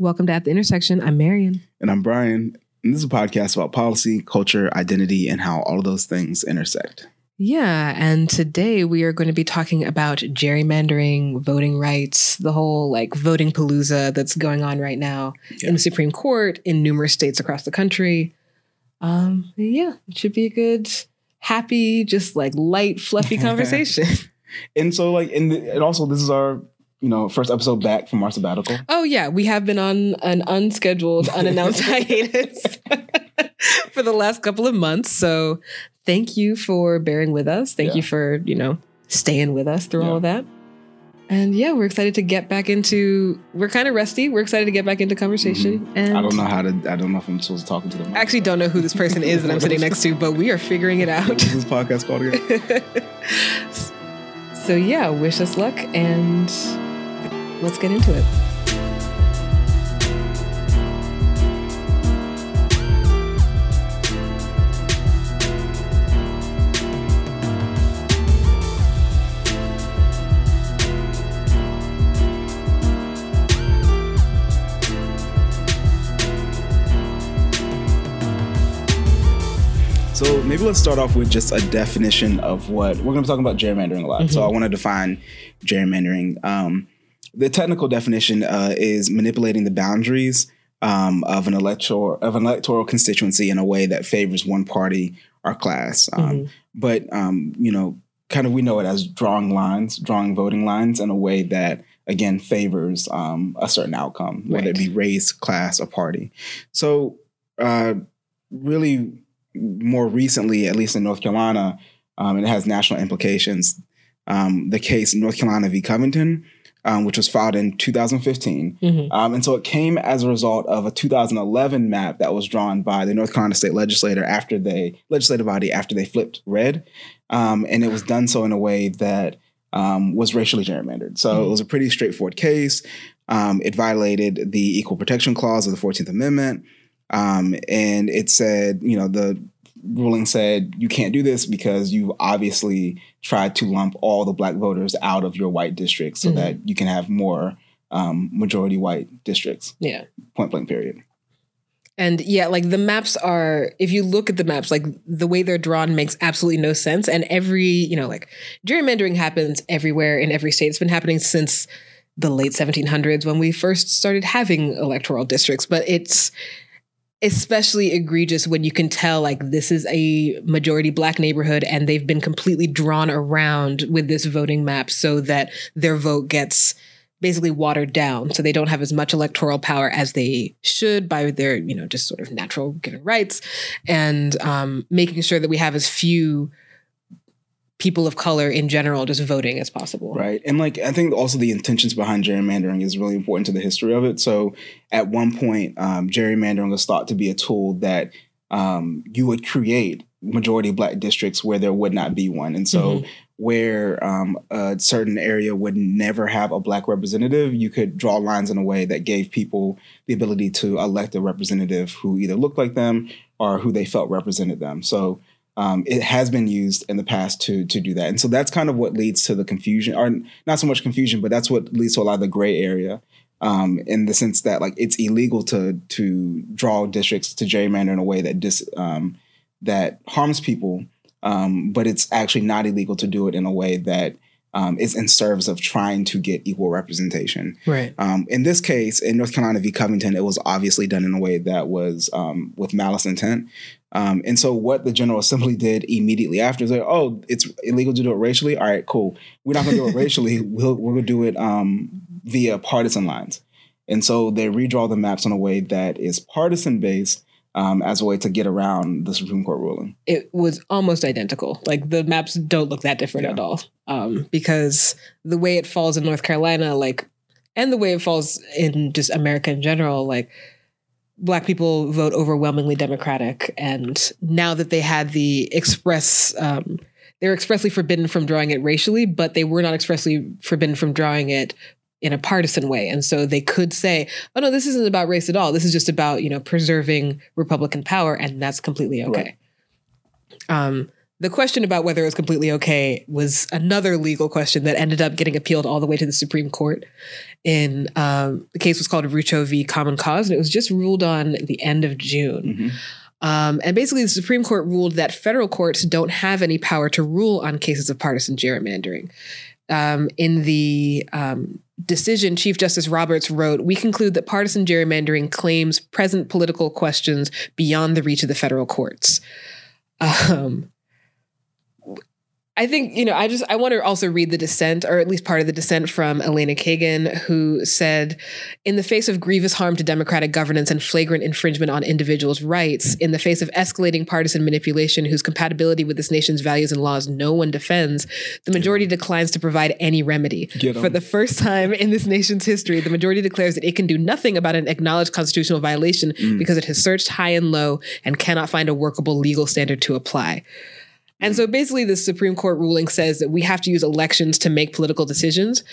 Welcome to At the Intersection. I'm Marion. And I'm Brian. And this is a podcast about policy, culture, identity, and how all of those things intersect. Yeah. And today we are going to be talking about gerrymandering, voting rights, the whole like voting palooza that's going on right now yeah. in the Supreme Court in numerous states across the country. Um, yeah, it should be a good, happy, just like light, fluffy conversation. and so, like, and, and also, this is our you know, first episode back from our sabbatical. Oh yeah, we have been on an unscheduled, unannounced hiatus for the last couple of months. So thank you for bearing with us. Thank yeah. you for, you know, staying with us through yeah. all of that. And yeah, we're excited to get back into. We're kind of rusty. We're excited to get back into conversation. Mm-hmm. And I don't know how to. I don't know if I'm supposed to talk to them. I actually don't know who this person is that I'm sitting next to, but we are figuring it out. What's this podcast called again? so yeah, wish us luck, and let's get into it. So maybe let's start off with just a definition of what we're going to be talking about gerrymandering a lot. Mm-hmm. So I want to define gerrymandering. Um, the technical definition uh, is manipulating the boundaries um, of an electoral of an electoral constituency in a way that favors one party or class. Um, mm-hmm. But um, you know, kind of we know it as drawing lines, drawing voting lines in a way that again favors um, a certain outcome, whether it be race, class, or party. So uh, really more recently, at least in North Carolina, um, and it has national implications. Um, the case North Carolina v. Covington, um, which was filed in 2015. Mm-hmm. Um, and so it came as a result of a 2011 map that was drawn by the North Carolina state legislator after they legislative body after they flipped red. Um, and it was done so in a way that um, was racially gerrymandered. So mm-hmm. it was a pretty straightforward case. it violated the Equal Protection Clause of the 14th Amendment. Um, and it said, you know, the ruling said you can't do this because you've obviously tried to lump all the black voters out of your white districts so mm-hmm. that you can have more um, majority white districts. Yeah. Point blank, period. And yeah, like the maps are, if you look at the maps, like the way they're drawn makes absolutely no sense. And every, you know, like gerrymandering happens everywhere in every state. It's been happening since the late 1700s when we first started having electoral districts. But it's, especially egregious when you can tell like this is a majority black neighborhood and they've been completely drawn around with this voting map so that their vote gets basically watered down. So they don't have as much electoral power as they should by their you know just sort of natural given rights and um, making sure that we have as few people of color in general just voting as possible. Right. And like I think also the intentions behind gerrymandering is really important to the history of it. So at one point, um, gerrymandering was thought to be a tool that um, you would create majority black districts where there would not be one. And so mm-hmm. where um, a certain area would never have a black representative, you could draw lines in a way that gave people the ability to elect a representative who either looked like them or who they felt represented them. So um, it has been used in the past to to do that, and so that's kind of what leads to the confusion, or not so much confusion, but that's what leads to a lot of the gray area, um, in the sense that like it's illegal to to draw districts to gerrymander in a way that dis um, that harms people, um, but it's actually not illegal to do it in a way that um, is in service of trying to get equal representation. Right. Um, in this case, in North Carolina v. Covington, it was obviously done in a way that was um, with malice intent. Um, and so what the General Assembly did immediately after is like, oh, it's illegal to do it racially. All right, cool. We're not going to do it racially. We'll, we're going to do it um, via partisan lines. And so they redraw the maps in a way that is partisan based um, as a way to get around the Supreme Court ruling. It was almost identical. Like the maps don't look that different yeah. at all. Um, because the way it falls in North Carolina, like, and the way it falls in just America in general, like, black people vote overwhelmingly democratic and now that they had the express um, they were expressly forbidden from drawing it racially but they were not expressly forbidden from drawing it in a partisan way and so they could say oh no this isn't about race at all this is just about you know preserving republican power and that's completely okay right. um, the question about whether it was completely okay was another legal question that ended up getting appealed all the way to the Supreme Court. In um, the case was called Rucho v. Common Cause, and it was just ruled on the end of June. Mm-hmm. Um, and basically, the Supreme Court ruled that federal courts don't have any power to rule on cases of partisan gerrymandering. Um, in the um, decision, Chief Justice Roberts wrote, We conclude that partisan gerrymandering claims present political questions beyond the reach of the federal courts. Um, I think, you know, I just, I want to also read the dissent, or at least part of the dissent from Elena Kagan, who said, in the face of grievous harm to democratic governance and flagrant infringement on individuals' rights, in the face of escalating partisan manipulation whose compatibility with this nation's values and laws no one defends, the majority declines to provide any remedy. For the first time in this nation's history, the majority declares that it can do nothing about an acknowledged constitutional violation mm. because it has searched high and low and cannot find a workable legal standard to apply. And so basically, the Supreme Court ruling says that we have to use elections to make political decisions,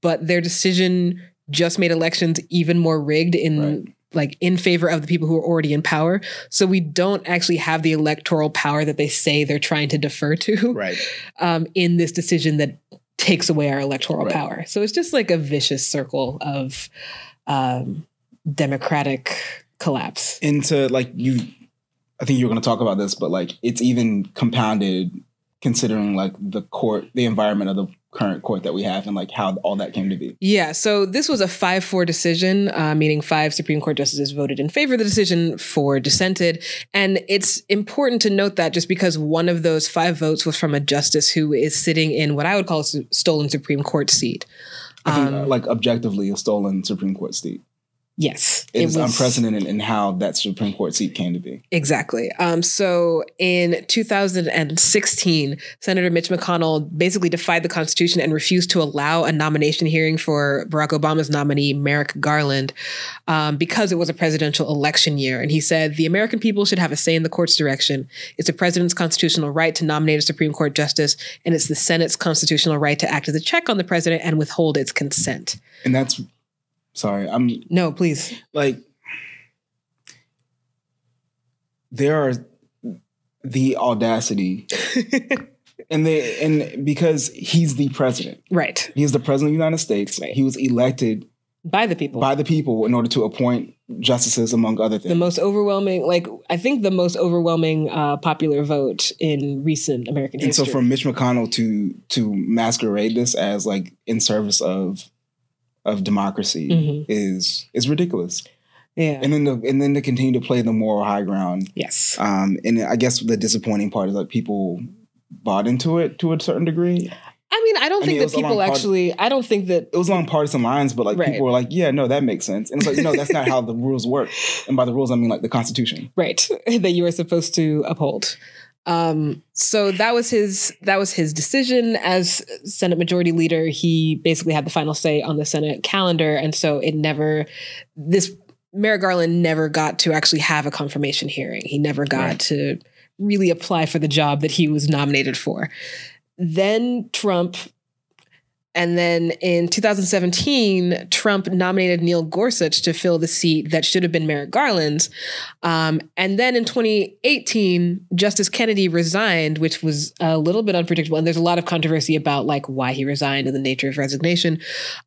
but their decision just made elections even more rigged in right. like in favor of the people who are already in power. So we don't actually have the electoral power that they say they're trying to defer to right. um, in this decision that takes away our electoral right. power. So it's just like a vicious circle of um, democratic collapse. Into like you I think you were going to talk about this, but like it's even compounded considering like the court, the environment of the current court that we have and like how all that came to be. Yeah. So this was a 5 4 decision, uh, meaning five Supreme Court justices voted in favor of the decision, four dissented. And it's important to note that just because one of those five votes was from a justice who is sitting in what I would call a stolen Supreme Court seat. I think, um, like objectively a stolen Supreme Court seat. Yes. It, it is was, unprecedented in how that Supreme Court seat came to be. Exactly. Um, so in 2016, Senator Mitch McConnell basically defied the Constitution and refused to allow a nomination hearing for Barack Obama's nominee, Merrick Garland, um, because it was a presidential election year. And he said, the American people should have a say in the court's direction. It's the president's constitutional right to nominate a Supreme Court justice, and it's the Senate's constitutional right to act as a check on the president and withhold its consent. And that's Sorry, I'm No, please. Like there are the audacity and they and because he's the president. Right. He's the president of the United States. Right. He was elected by the people. By the people in order to appoint justices among other things. The most overwhelming like I think the most overwhelming uh, popular vote in recent American and history. And so for Mitch McConnell to to masquerade this as like in service of of democracy mm-hmm. is is ridiculous. Yeah. And then the, and then to continue to play the moral high ground. Yes. Um, and I guess the disappointing part is that people bought into it to a certain degree. I mean, I don't I think mean, that people actually. Part- I don't think that it was along partisan lines, but like right. people were like, "Yeah, no, that makes sense." And it's like, no, that's not how the rules work. And by the rules, I mean like the Constitution, right? that you are supposed to uphold. Um, so that was his that was his decision as Senate Majority Leader. He basically had the final say on the Senate calendar, and so it never this Merrick Garland never got to actually have a confirmation hearing. He never got right. to really apply for the job that he was nominated for. Then Trump and then in 2017, Trump nominated Neil Gorsuch to fill the seat that should have been Merrick Garland's. Um, and then in 2018, Justice Kennedy resigned, which was a little bit unpredictable. And there's a lot of controversy about like why he resigned and the nature of resignation.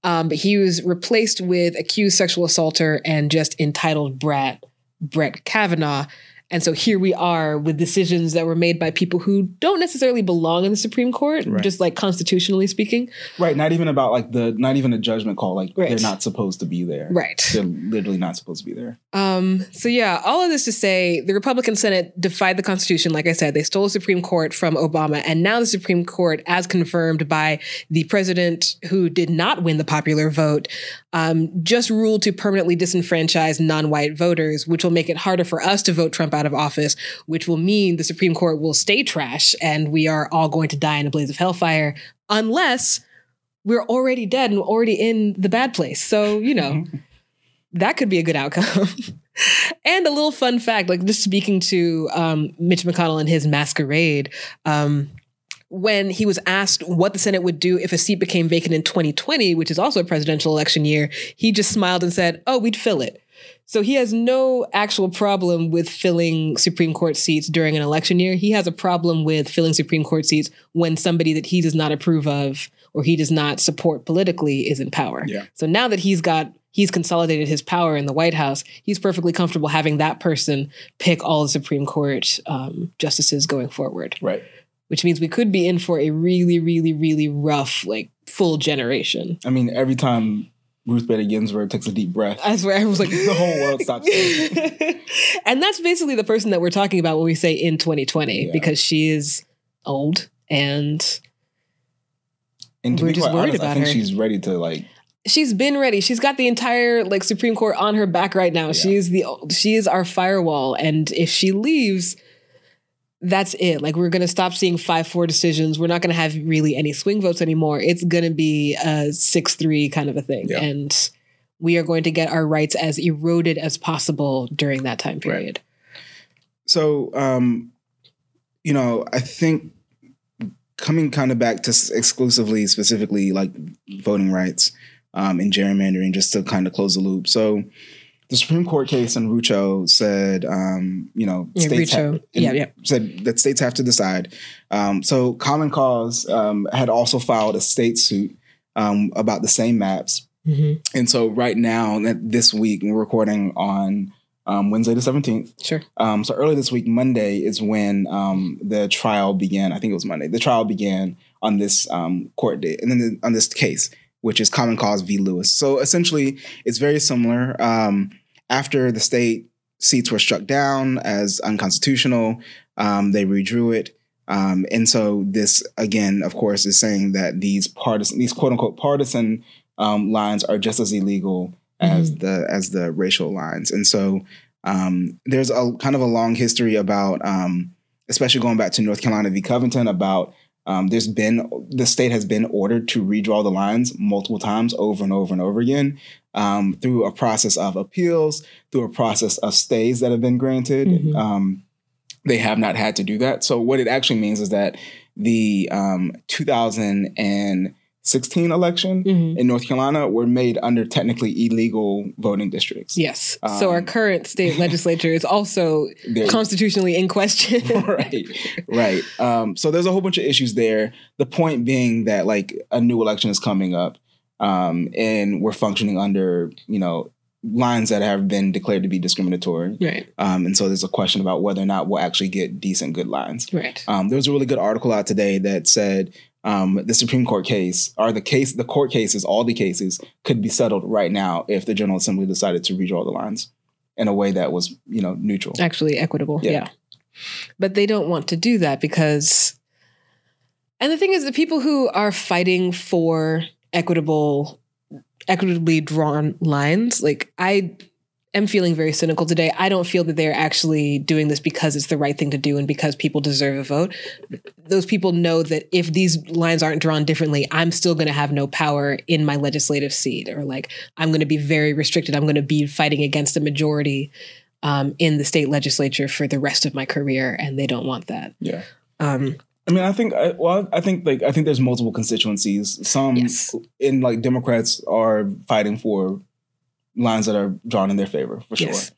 Um, but he was replaced with accused sexual assaulter and just entitled brat Brett Kavanaugh. And so here we are with decisions that were made by people who don't necessarily belong in the Supreme Court, right. just like constitutionally speaking. Right. Not even about like the, not even a judgment call. Like right. they're not supposed to be there. Right. They're literally not supposed to be there. Um, so yeah, all of this to say the Republican Senate defied the Constitution. Like I said, they stole the Supreme Court from Obama. And now the Supreme Court, as confirmed by the president who did not win the popular vote, um, just ruled to permanently disenfranchise non-white voters, which will make it harder for us to vote Trump out of office, which will mean the Supreme Court will stay trash and we are all going to die in a blaze of hellfire unless we're already dead and already in the bad place. So, you know, that could be a good outcome. and a little fun fact, like just speaking to um, Mitch McConnell and his masquerade, um, when he was asked what the Senate would do if a seat became vacant in 2020, which is also a presidential election year, he just smiled and said, Oh, we'd fill it So he has no actual problem with filling Supreme Court seats during an election year. He has a problem with filling Supreme Court seats when somebody that he does not approve of or he does not support politically is in power. Yeah. So now that he's got he's consolidated his power in the White House, he's perfectly comfortable having that person pick all the Supreme Court um, justices going forward. Right. Which means we could be in for a really, really, really rough, like full generation. I mean, every time Ruth Bader Ginsburg takes a deep breath. I swear, I was like, the whole world stops. and that's basically the person that we're talking about when we say in 2020, Yeah. because she is old and And to We're be just worried honest, I about think her. she's ready to like. she's been ready. She's got the entire like Supreme Court on her back right now. She is the she is our firewall, and if she leaves. That's it. Like we're gonna stop seeing five four decisions. We're not gonna have really any swing votes anymore. It's gonna be a six three kind of a thing, Yeah. and we are going to get our rights as eroded as possible during that time period. So, um, you know, I think coming kind of back to exclusively, specifically like voting rights um, and gerrymandering, just to kind of close the loop. So, the Supreme Court case in Rucho said, um, you know, Yeah, states Rucho. have- Yeah, yeah. said that states have to decide. Um, so, Common Cause um, had also filed a state suit um, about the same maps Mhm. and so right now, this week, we're recording on um, Wednesday the 17th. Sure. Um, so early this week, Monday, is when um, the trial began. I think it was Monday. The trial began on this um, court date and then the, on this case, which is Common Cause v. Lewis. So essentially, it's very similar. Um, after the state seats were struck down as unconstitutional, um, they redrew it. Um, and so this again, of course, is saying that these partisan, these quote unquote partisan um, lines are just as illegal as the as the racial lines. And so um, there's a kind of a long history about, um, especially going back to North Carolina v. Covington, about um, there's been the state has been ordered to redraw the lines multiple times over and over and over again um, through a process of appeals, through a process of stays that have been granted. Mhm. Um, they have not had to do that. So what it actually means is that the um, 2016 election Mhm. in North Carolina were made under technically illegal voting districts. Yes. so our Um, current state legislature is also constitutionally in question. right, right. Um, so there's a whole bunch of issues there. The point being that like a new election is coming up, um, and we're functioning under you know lines that have been declared to be discriminatory. right. Um, and so there's a question about whether or not we'll actually get decent good lines. Right. Um, there was a really good article out today that said um, the Supreme Court case or the case, the court cases, all the cases could be settled right now if the General Assembly decided to redraw the lines in a way that was, you know, neutral. Actually equitable. Yeah. Yeah. But they don't want to do that because and the thing is the people who are fighting for equitable equitably drawn lines, like I am feeling very cynical today. I don't feel that they're actually doing this because it's the right thing to do and because people deserve a vote. Those people know that if these lines aren't drawn differently, I'm still going to have no power in my legislative seat, or like I'm going to be very restricted. I'm going to be fighting against a majority um, in the state legislature for the rest of my career, and they don't want that. Yeah. Um, I mean, I think, I, well, I think like I think there's multiple constituencies. Some Yes. in like Democrats are fighting for lines that are drawn in their favor for sure. Yes.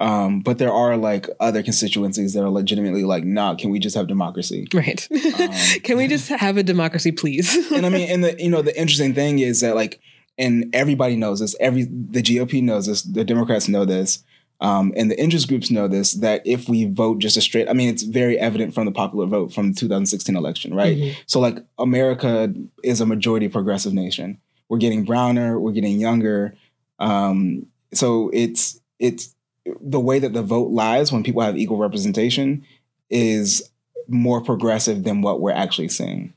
Um, but there are like other constituencies that are legitimately like, nah, can we just have democracy? right? Can we just have a democracy, please? and I mean, and the you know the interesting thing is that like, and everybody knows this. Every the GOP knows this. The Democrats know this. Um, and the interest groups know this that if we vote just a straight, I mean, it's very evident from the popular vote from the 2016 election, right? Mhm. So, like, America is a majority progressive nation. We're getting browner, we're getting younger. Um, so it's it's the way that the vote lies when people have equal representation is more progressive than what we're actually seeing.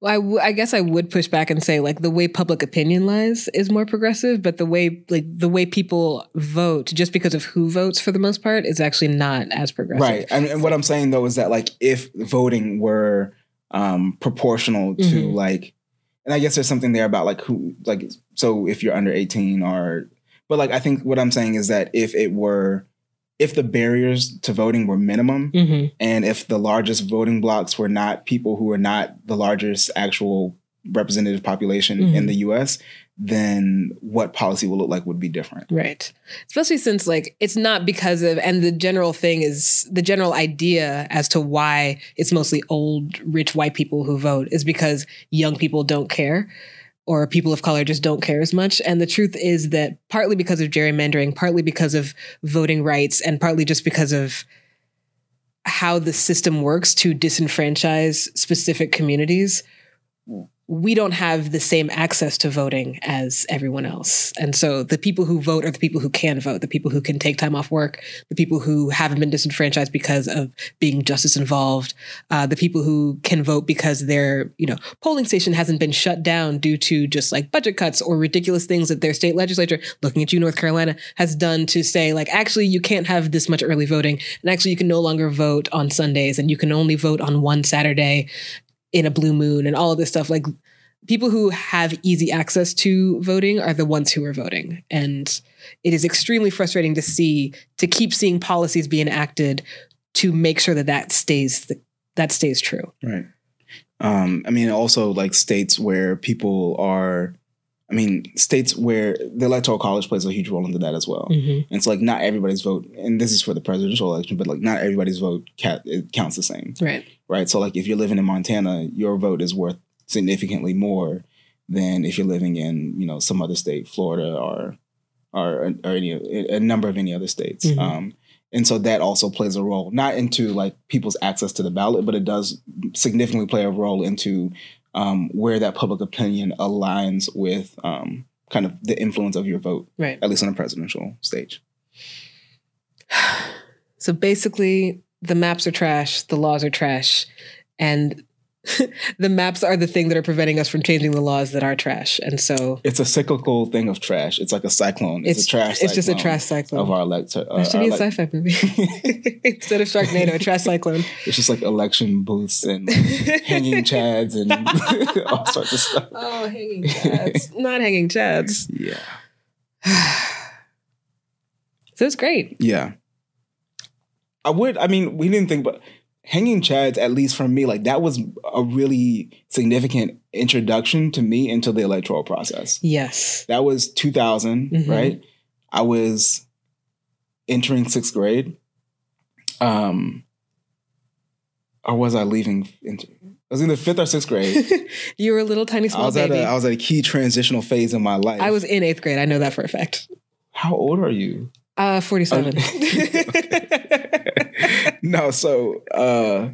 Well, I, w- I guess I would push back and say like the way public opinion lies is more progressive, but the way like the way people vote, just because of who votes for the most part, is actually not as progressive. Right. And, and what I'm saying though is that like if voting were um proportional to Mhm. like and I guess there's something there about like who like so if you're under 18 or but like I think what I'm saying is that if it were if the barriers to voting were minimum hmm and if the largest voting blocks were not people who are not the largest actual representative population in Mhm. the US, then what policy will look like would be different. Right. Especially since like it's not because of and the general thing is the general idea as to why it's mostly old rich white people who vote is because young people don't care or people of color just don't care as much. And the truth is that partly because of gerrymandering, partly because of voting rights, and partly just because of how the system works to disenfranchise specific communities, we don't have the same access to voting as everyone else. And so the people who vote are the people who can vote, the people who can take time off work, the people who haven't been disenfranchised because of being justice involved, uh, the people who can vote because their, you know, polling station hasn't been shut down due to just like budget cuts or ridiculous things that their state legislature, looking at you, North Carolina, has done to say like, actually, you can't have this much early voting. And actually, you can no longer vote on Sundays and you can only vote on one Saturday in a blue moon and all of this stuff like people who have easy access to voting are the ones who are voting. And it is extremely frustrating to see to keep seeing policies being enacted to make sure that that stays that stays true. Right. Um, i mean also like states where people are I mean, states where the electoral college plays a huge role into that as well. Mm-hmm. And it's like not everybody's vote, and this is for the presidential election, but like not everybody's vote it counts the same. Right. Right. So like if you're living in Montana, your vote is worth significantly more than if you're living in you know some other state, Florida or or, or any a number of any other states. Mm-hmm. Um, and so that also plays a role, not into like people's access to the ballot, but it does significantly play a role into um, where that public opinion aligns with um, kind of the influence of your vote, right? At least on a presidential stage. So basically, the maps are trash, the laws are trash, and the maps are the thing that are preventing us from changing the laws that are trash. And so it's a cyclical thing of trash. It's like a cyclone. It's, it's a trash. It's just a trash cyclone of our election. Uh, that should be a sci-fi movie instead of Sharknado. A trash cyclone. It's just like election booths and like hanging chads and all sorts of stuff. Oh, hanging chads, not hanging chads. Yeah. so it's great. Yeah. I would. I mean, we didn't think, but hanging chads at least for me like that was a really significant introduction to me into the electoral process yes that was 2000 mm-hmm. right i was entering sixth grade um or was i leaving into I was in the fifth or sixth grade. you were a little tiny small I was baby. At a, I was at a key transitional phase in my life. I was in eighth grade. I know that for a fact. How old are you? Uh, 47. no, so uh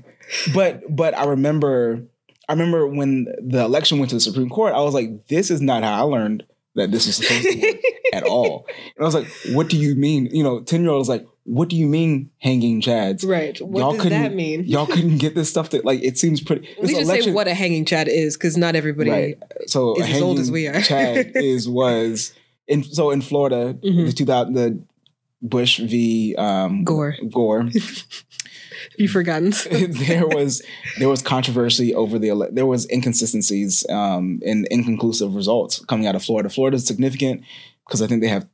but but I remember I remember when the election went to the Supreme Court, I was like, this is not how I learned that this is supposed to work at all. And I was like, what do you mean? You know, 10 year old is like, what do you mean hanging chads? Right. What y'all does that mean? y'all couldn't get this stuff that like it seems pretty. We should election, say what a hanging chad is, because not everybody right. so is as old as we are. chad is was in so in Florida, mm-hmm. the 2000 the Bush v. Um, Gore. Gore. you forgotten. there was there was controversy over the ele- there was inconsistencies um, and inconclusive results coming out of Florida. Florida is significant because I think they have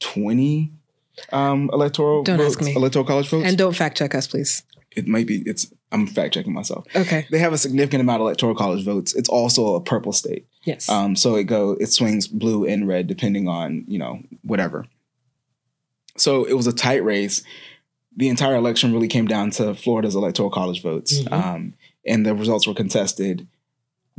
twenty um, electoral don't votes, ask me. electoral college votes. And don't fact check us, please. It might be. It's. I'm fact checking myself. Okay. They have a significant amount of electoral college votes. It's also a purple state. Yes. Um. So it go. It swings blue and red depending on you know whatever. So it was a tight race. The entire election really came down to Florida's electoral college votes, mm-hmm. um, and the results were contested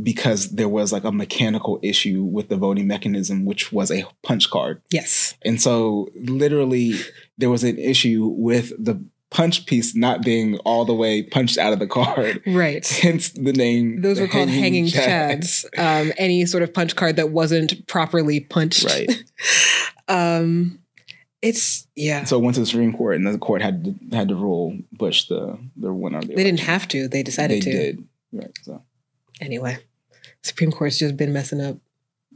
because there was like a mechanical issue with the voting mechanism, which was a punch card. Yes. And so literally there was an issue with the punch piece not being all the way punched out of the card. Right. Hence the name. Those were called hanging, chads. Um, any sort of punch card that wasn't properly punched. Right. um, it's yeah. So it went to the Supreme Court, and the court had to, had to rule Bush the the winner. The they didn't have to. They decided they to. Did right. So anyway, Supreme Court's just been messing up.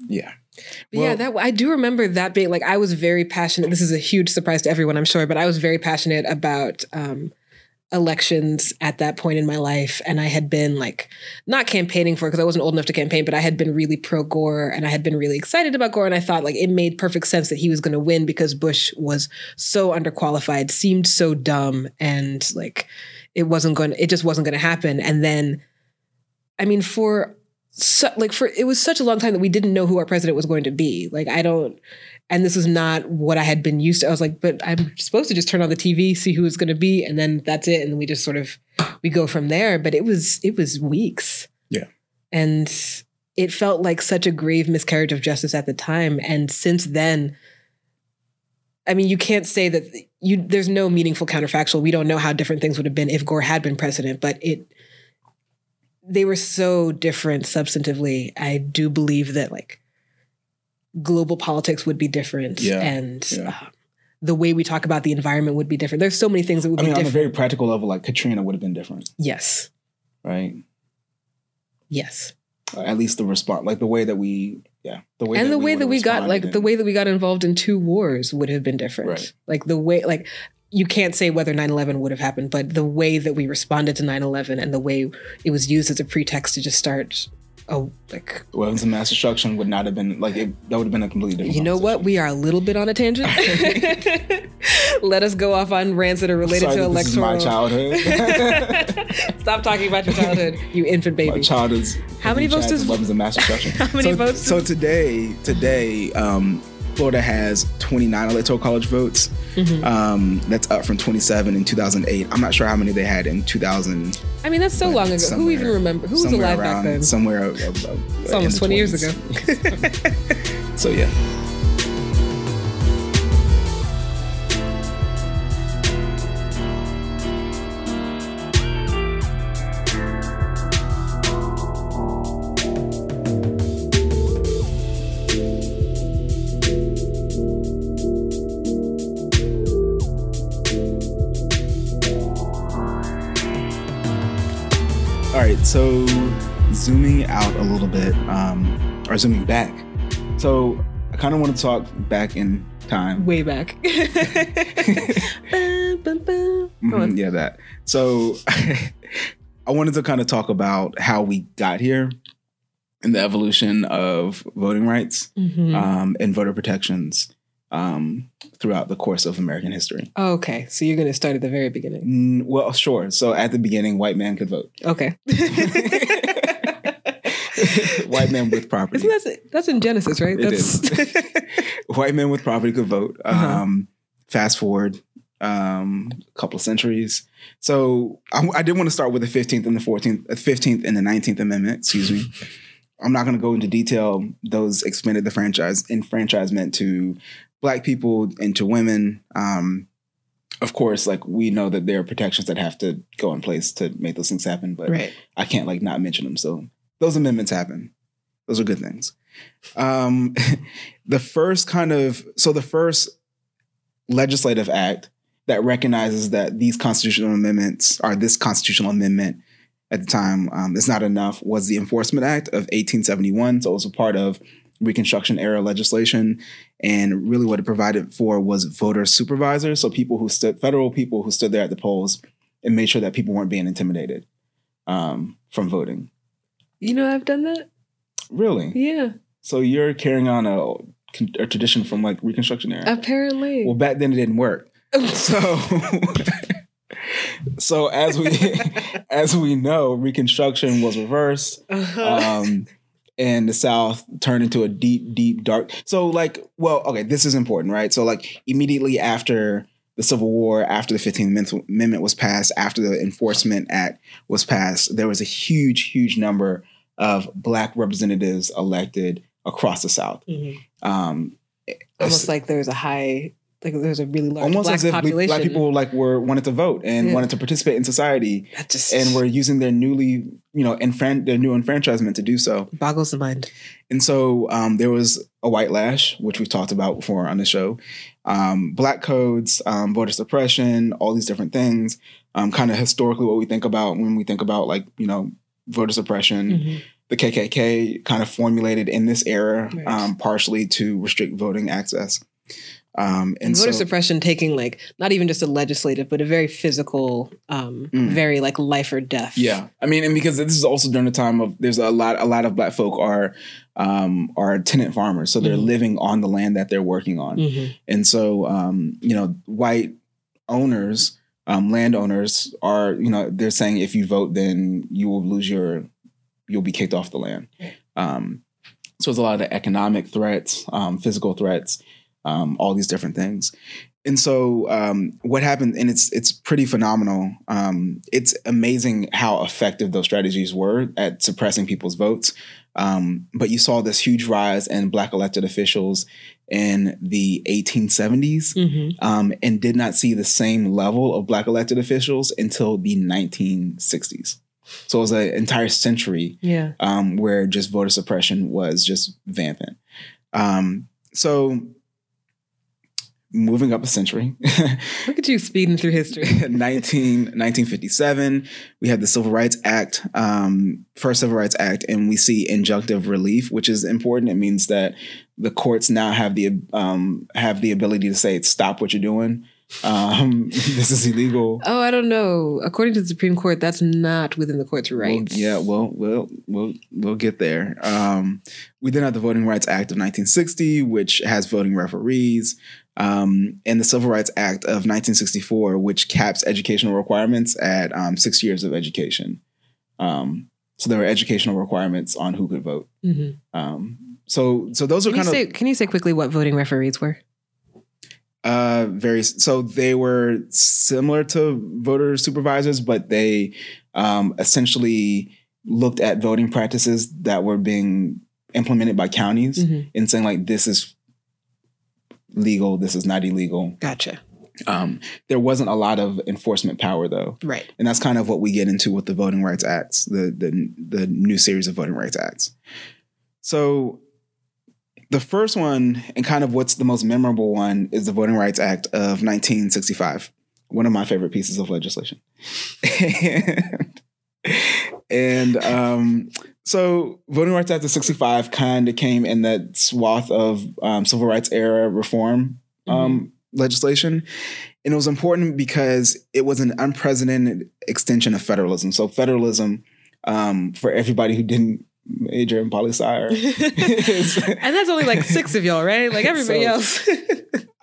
Yeah. Well, yeah, that I do remember that being like I was very passionate. This is a huge surprise to everyone, I'm sure, but I was very passionate about um, elections at that point in my life and i had been like not campaigning for because i wasn't old enough to campaign but i had been really pro gore and i had been really excited about gore and i thought like it made perfect sense that he was going to win because bush was so underqualified seemed so dumb and like it wasn't going it just wasn't going to happen and then i mean for so, like for it was such a long time that we didn't know who our president was going to be. Like I don't and this is not what I had been used to. I was like, but I'm supposed to just turn on the TV, see who it's going to be, and then that's it. And we just sort of we go from there. But it was it was weeks. Yeah. And it felt like such a grave miscarriage of justice at the time. And since then, I mean, you can't say that you there's no meaningful counterfactual. We don't know how different things would have been if Gore had been president, but it they were so different substantively. I do believe that like global politics would be different Yeah, and yeah. um, the way we talk about the environment would be different. There's so many things that would I be different. on a very practical level, like Katrina would have been different, yes. right? Yes. At least the response, like the way that we, yeah, the way and the we way would that we got like the way that we got involved in two wars would have been different Right. like the way like you can't say whether 9-11 would have happened but the way that we responded to 9-11 and the way it was used as a pretext to just start oh like weapons of mass destruction would not have been like it, that would have been a completely different. you know what we are a little bit on a tangent let us go off on rants that are related Sorry to that this is my childhood. stop talking about your childhood you infant my baby childhood's How many votes does- weapons of mass destruction? How many so, votes So today, today, um, Florida has 29 electoral college votes. Mm-hmm. Um, that's up from 27 in 2008. I'm not sure how many they had in 2000. i mean that's so long ago who even remember who was alive back then Somewhere. uh, uh, uh, it's almost 20 years ago So yeah. A little bit, um, or zooming back. So I kind of want to talk back in time. way back. Mhm, yeah, that. So I wanted to kind of talk about how we got here and the evolution of voting rights Mhm. um, and voter protections um, throughout the course of American history. okay, so you're going to start at the very beginning. Mm, well, sure. So at the beginning, white man could vote. Okay. white men with property. Isn't that that's in Genesis, right? It That's white men with property could vote. Uh-huh. Um, fast forward um, a couple of centuries. So I, I did want to start with the 15th and the 14th, uh, 15th and the 19th Amendment. Excuse me. I'm not going to go into detail. Those expanded the franchise enfranchisement to black people and to women. Um, of course, like we know that there are protections that have to go in place to make those things happen, but right. I can't like not mention them. So those amendments happen. Those are good things. Um, the first kind of so the first legislative act that recognizes that these constitutional amendments or this constitutional amendment at the time um, is not enough was the Enforcement Act of 1871. So it was a part of Reconstruction era legislation. And really what it provided for was voter supervisors. So people who stood, federal people who stood there at the polls and made sure that people weren't being intimidated um, from voting. You know, I've done that. Really? Yeah, So you're carrying on a, a tradition from like Reconstruction era? apparently. Well, back then it didn't work. So, so as we as we know, Reconstruction was reversed, Uh-huh. um, and the South turned into a deep, deep dark. So, like, well, okay, this is important, right? So, like, immediately after the Civil War, after the Fifteenth Amendment was passed, after the Enforcement Act was passed, there was a huge, huge number of Black representatives elected across the South. Mhm. Um, Almost like there's a high, like there's a really large almost black as if population. black people like were wanted to vote and Yeah. wanted to participate in society just and were using their newly you know enfran- their new enfranchisement to do so boggles the mind. and so um, there was a white lash which we've talked about before on the show um, black codes um, voter suppression all these different things um, kind of historically what we think about when we think about like you know voter suppression Mhm. the kkk kind of formulated in this era Right. um, partially to restrict voting access um, And, and, voter so, suppression taking like not even just a legislative, but a very physical, um, Mm. very like life or death. Yeah, I mean, and because this is also during the time of there's a lot a lot of black folk are um, are tenant farmers, so they're Mhm. living on the land that they're working on, Mhm. and so um, you know, white owners, um, landowners are you know they're saying if you vote, then you will lose your you'll be kicked off the land. Um, so it's a lot of the economic threats, um, physical threats, um, all these different things. And so um, what happened, and it's it's pretty phenomenal. Um, it's amazing how effective those strategies were at suppressing people's votes. Um, but you saw this huge rise in black elected officials in the 1870s Mm-hmm. um, and did not see the same level of black elected officials until the 1960s. So it was an entire century Yeah. um, where just voter suppression was just vampant. Um, so moving up a century, Look at you speeding through history. 19, 1957, we had the Civil Rights Act, um, first Civil Rights Act, and we see injunctive relief, which is important. It means that the courts now have the um, have the ability to say, "Stop what you're doing. Um, this is illegal." Oh, I don't know. According to the Supreme Court, that's not within the court's rights. Well, yeah, well, we'll we'll we'll get there. Um, we then have the Voting Rights Act of 1960, which has voting referees, um, and the Civil Rights Act of 1964, which caps educational requirements at um, six years of education. Um, so there were educational requirements on who could vote. Mhm. Um, so so those are Can you, kind of can you say quickly what voting referees were? uh, very so they were similar to voter supervisors, but they um, essentially looked at voting practices that were being implemented by counties Mhm. and saying like this is legal, this is not illegal. Gotcha. Um, there wasn't a lot of enforcement power though, Right. and that's kind of what we get into with the Voting Rights Acts, the the the new series of Voting Rights Acts. So the first one, and kind of what's the most memorable one, is the Voting Rights Act of 1965. One of my favorite pieces of legislation. and and um, so, Voting Rights Act of 65 kind of came in that swath of um, civil rights era reform um, legislation. And it was important because it was an unprecedented extension of federalism. So, federalism, um, for everybody who didn't major in poli and that's only like six of y'all, right? Like everybody So- else.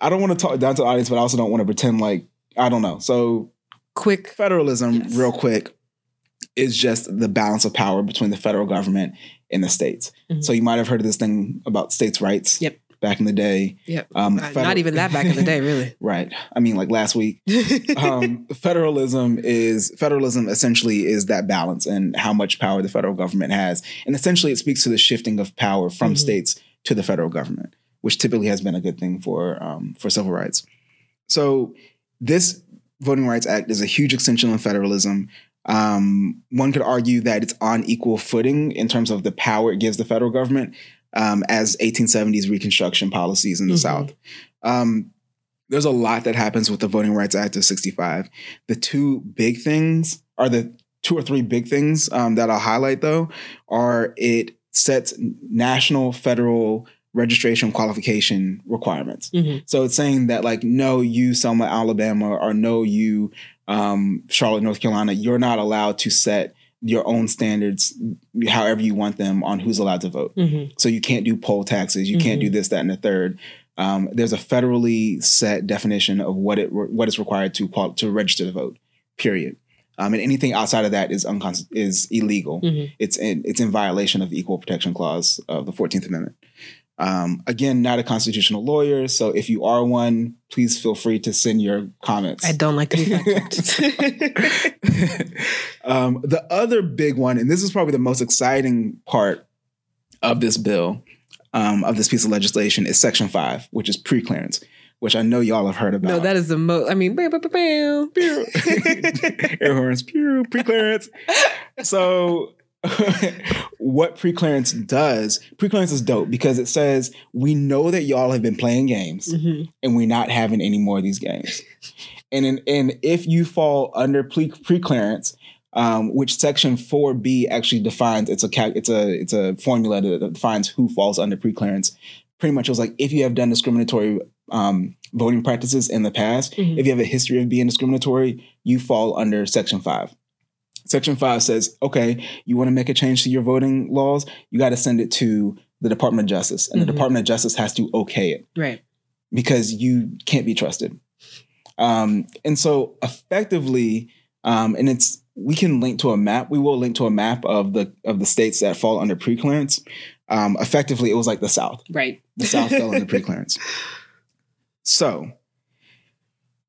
I don't want to talk down to the audience, but I also don't want to pretend like I don't know. So Quick. federalism, Yes. real quick, is just the balance of power between the federal government and the states. Mhm. So you might have heard of this thing about states' rights. Yep. Back in the day. Yep. Um, Uh, federal- Not even that back in the day, really. right. I mean, like last week. um, federalism is federalism essentially is that balance and how much power the federal government has, and essentially it speaks to the shifting of power from Mhm. states to the federal government, which typically has been a good thing for um, for civil rights. So this Voting Rights Act is a huge extension of federalism. Um, one could argue that it's on equal footing in terms of the power it gives the federal government um, as 1870s Reconstruction policies in the Mhm. South. Um, there's a lot that happens with the Voting Rights Act of 65. The two big things are the two or three big things um, that I'll highlight though are it sets national, federal registration qualification requirements. Mhm. So it's saying that like, no, you Selma, Alabama, or no, you um, Charlotte, North Carolina, you're not allowed to set your own standards however you want them on who's allowed to vote. Mhm. So you can't do poll taxes. You can't do this, that, and the third. Um, there's a federally set definition of what it what is required to qual- to register to vote. Period. Um, and anything outside of that is unconst- is illegal. Mhm. It's in it's in violation of the Equal Protection Clause of the Fourteenth Amendment. Um, again, not a constitutional lawyer, so if you are one, please feel free to send your comments. I don't like to be fact um, the other big one, and this is probably the most exciting part of this bill, um, of this piece of legislation, is Section 5, which is pre clearance, which I know y'all have heard about. no, that is the most. I mean, bam, bam, bam, bam. air horns, pew, pre-clearance. So, what pre-clearance does? Pre-clearance is dope because it says we know that y'all have been playing games Mhm. and we're not having any more of these games. And in, and if you fall under pre- pre-clearance, um, which Section Four B actually defines, it's a cal- it's a it's a formula that defines who falls under pre-clearance. Pretty much, it was like if you have done discriminatory um, voting practices in the past, Mhm. if you have a history of being discriminatory, you fall under Section Five. Section Five says, okay, you want to make a change to your voting laws, you got to send it to the Department of Justice, and Mhm. the Department of Justice has to okay it Right. because you can't be trusted. Um, and so effectively, um, and it's we can link to a map. We will link to a map of the of the states that fall under preclearance. Um, effectively, it was like the South. Right. The South fell under preclearance. So,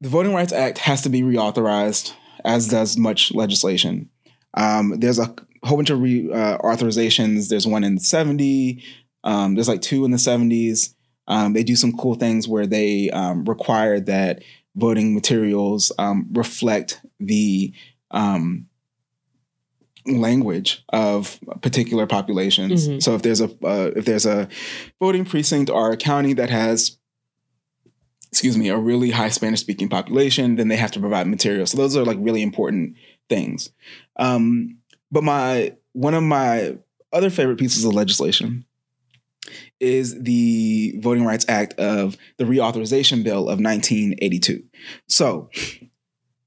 the Voting Rights Act has to be reauthorized, as does much legislation. Um, there's a whole bunch of re, uh, authorizations. There's one in the 70. Um, there's like two in the 70s. Um, they do some cool things where they um, require that voting materials um, reflect the um, language of particular populations. Mhm. So if there's a uh, if there's a voting precinct or a county that has excuse me a really high Spanish speaking population, then they have to provide materials. So those are like really important things. Um, but my one of my other favorite pieces of legislation is the Voting Rights Act of the Reauthorization Bill of 1982. So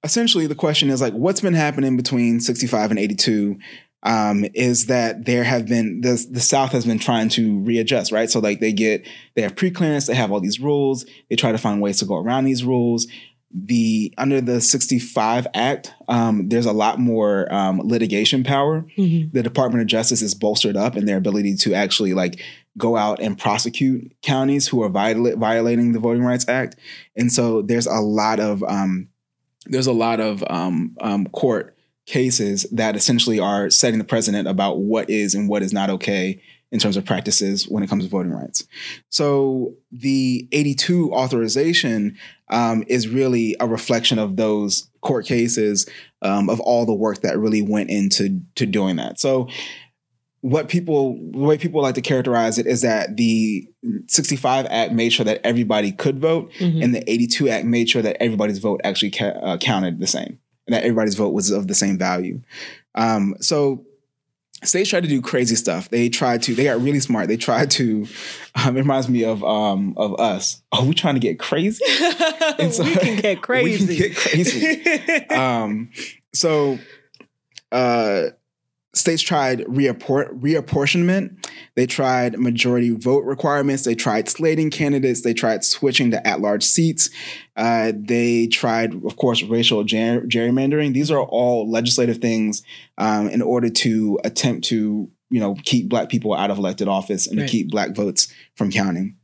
essentially the question is like what's been happening between 65 and 82 um, is that there have been the, the south has been trying to readjust right? So like they get they have pre-clearance they have all these rules they try to find ways to go around these rules. The under the 65 act um, there's a lot more um, litigation power. Mhm. the department of justice is bolstered up in their ability to actually like go out and prosecute counties who are viola- violating the voting rights act. And so there's a lot of um, there's a lot of um, um, court cases that essentially are setting the precedent about what is and what is not okay in terms of practices when it comes to voting rights. So the 82 authorization um, is really a reflection of those court cases um, of all the work that really went into to doing that. So what people the way people like to characterize it is that the 65 act made sure that everybody could vote Mhm. and the 82 Act made sure that everybody's vote actually ca- uh, counted the same that everybody's vote was of the same value. Um, so states tried to do crazy stuff. They tried to, they got really smart. They tried to, um, it reminds me of um, of us. Oh, we trying to get crazy? And so- we can get crazy. We can get crazy. um, so uh, states tried reapport- reapportionment. They tried majority vote requirements. They tried slating candidates. They tried switching to at-large seats. Uh, they tried, of course, racial ger- gerrymandering. These are all legislative things um, in order to attempt to, you know, keep black people out of elected office and Right. to keep black votes from counting.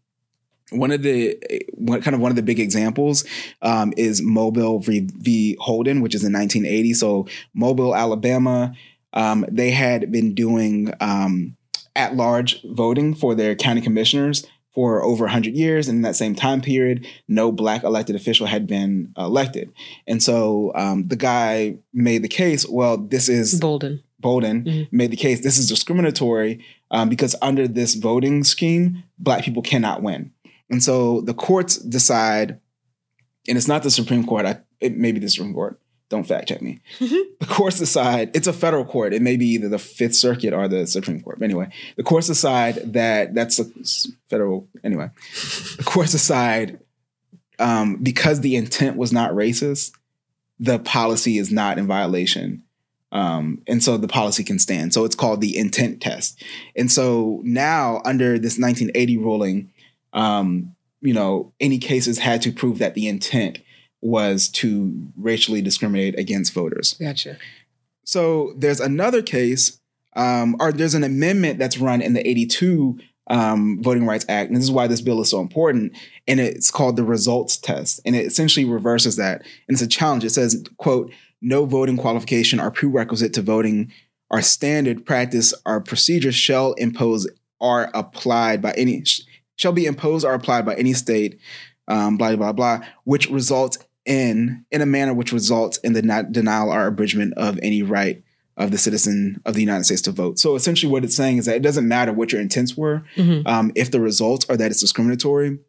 One of the one, kind of one of the big examples um, is Mobile v, v. Holden, which is in 1980. So Mobile, Alabama, um, they had been doing um, at-large voting for their county commissioners for over 100 years. And in that same time period, no black elected official had been elected. And so um, the guy made the case, well, this is Bolden. Bolden Mhm. made the case this is discriminatory um, because under this voting scheme, black people cannot win. And so the courts decide, and it's not the Supreme Court, I, it may be the Supreme Court. Don't fact check me. The courts decide, it's a federal court. It may be either the Fifth Circuit or the Supreme Court. But anyway, the courts decide that that's a federal, anyway, the courts decide um, because the intent was not racist, the policy is not in violation. Um, and so the policy can stand. So it's called the intent test. And so now, under this 1980 ruling, um, you know, any cases had to prove that the intent was to racially discriminate against voters. Gotcha. So there's another case, um, or there's an amendment that's run in the 82 um, Voting Rights Act. And this is why this bill is so important. And it's called the results test. And it essentially reverses that. And it's a challenge. It says, quote, no voting qualification or prerequisite to voting or standard practice or procedures shall impose or applied by any shall be imposed or applied by any state, um, blah blah blah, which results in in a manner which results in the not denial or abridgment of any right of the citizen of the United States to vote. So essentially, what it's saying is that it doesn't matter what your intents were. Mhm. Um, if the results are that it's discriminatory,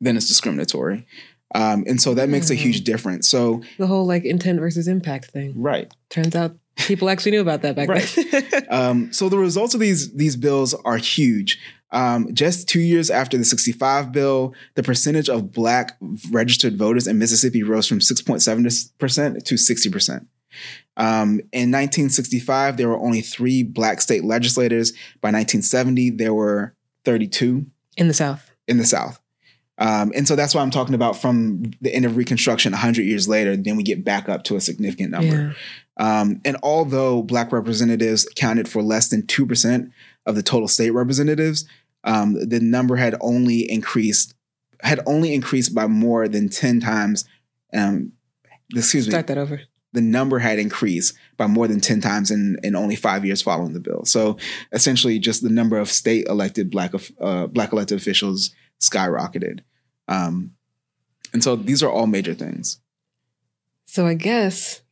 then it's discriminatory. Um, and so that makes a Mm. huge difference. So, The whole like intent versus impact thing. right. Turns out people actually knew about that back Right. then. Um, so the results of these these bills are huge. Um, just two years after the 65 bill, the percentage of black registered voters in Mississippi rose from 6.7% to 60%. Um, in 1965, there were only three black state legislators. By 1970, there were 32 In the South. in the South. Um, and so that's why I'm talking about from the end of Reconstruction, 100 years later, then we get back up to a significant number. Yeah. Um, and although Black representatives accounted for less than 2% of the total state representatives, um, the number had only increased had only increased by more than 10 times. Um, excuse me. Start that over. The number had increased by more than 10 times in, in only five years following the bill. So essentially, just the number of state elected black uh, black elected officials skyrocketed. Um, and so these are all major things. So I guess,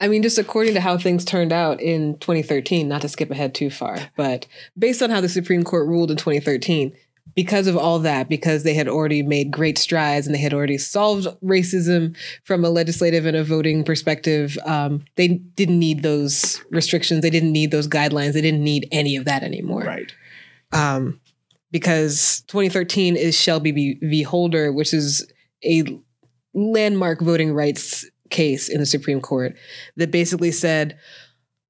I mean, just according to how things turned out in 2013, not to skip ahead too far, but based on how the Supreme Court ruled in 2013, because of all that, because they had already made great strides and they had already solved racism from a legislative and a voting perspective, um, they didn't need those restrictions. They didn't need those guidelines. They didn't need any of that anymore. Right. Um, because 2013 is Shelby v. Holder, which is a landmark voting rights case in the Supreme Court that basically said,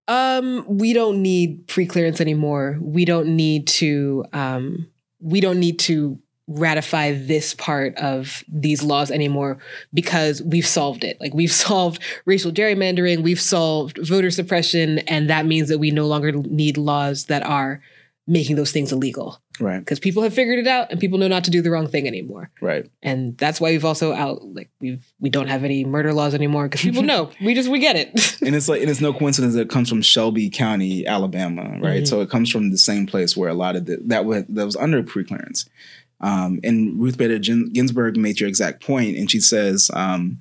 um, we don't need pre-clearance anymore. We don't need to um, we don't need to ratify this part of these laws anymore because we've solved it. Like we've solved racial gerrymandering, we've solved voter suppression, and that means that we no longer need laws that are making those things illegal. Right. Because people have figured it out and people know not to do the wrong thing anymore. Right. And that's why we've also out like we've we don't have any murder laws anymore because people know. We just we get it. and it's like and it's no coincidence that it comes from Shelby County, Alabama, right? Mm-hmm. So it comes from the same place where a lot of the, that was that was under preclearance. Um, and Ruth Bader Ginsburg made your exact point, and she says, um,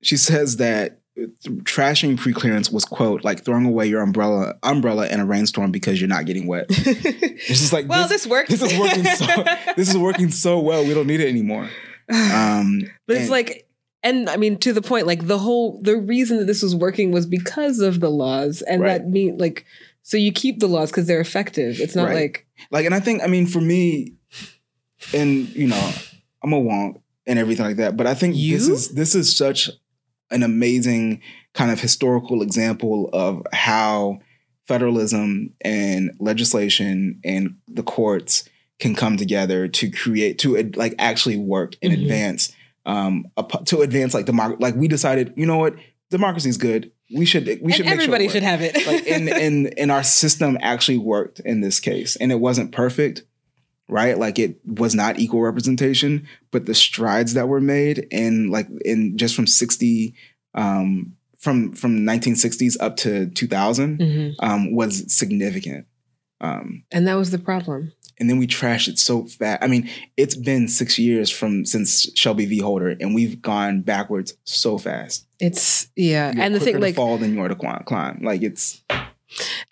she says that trashing preclearance was quote like throwing away your umbrella umbrella in a rainstorm because you're not getting wet. it's just like well, this, this worked. This is working so this is working so well. We don't need it anymore. Um, but it's like and I mean to the point like the whole the reason that this was working was because of the laws and right. that mean like so you keep the laws because they're effective. It's not right. like like and I think I mean for me and you know I'm a wonk and everything like that, but I think you? this is this is such an amazing kind of historical example of how federalism and legislation and the courts can come together to create to like actually work and mm-hmm. advance um to advance like democracy like we decided you know what? Democracy is good. We should we and should everybody sure should have it. Like and and and our system actually worked in this case and it wasn't perfect right? Like it was not equal representation, but the strides that were made in like in just from 60 um from from 1960s up to 2000 mm-hmm. um was significant. Um and that was the problem. And then we trashed it so fast. I mean, it's been six years from since Shelby v. Holder, and we've gone backwards so fast. It's yeah, You're and the thing like fall than you are to climb. Like it's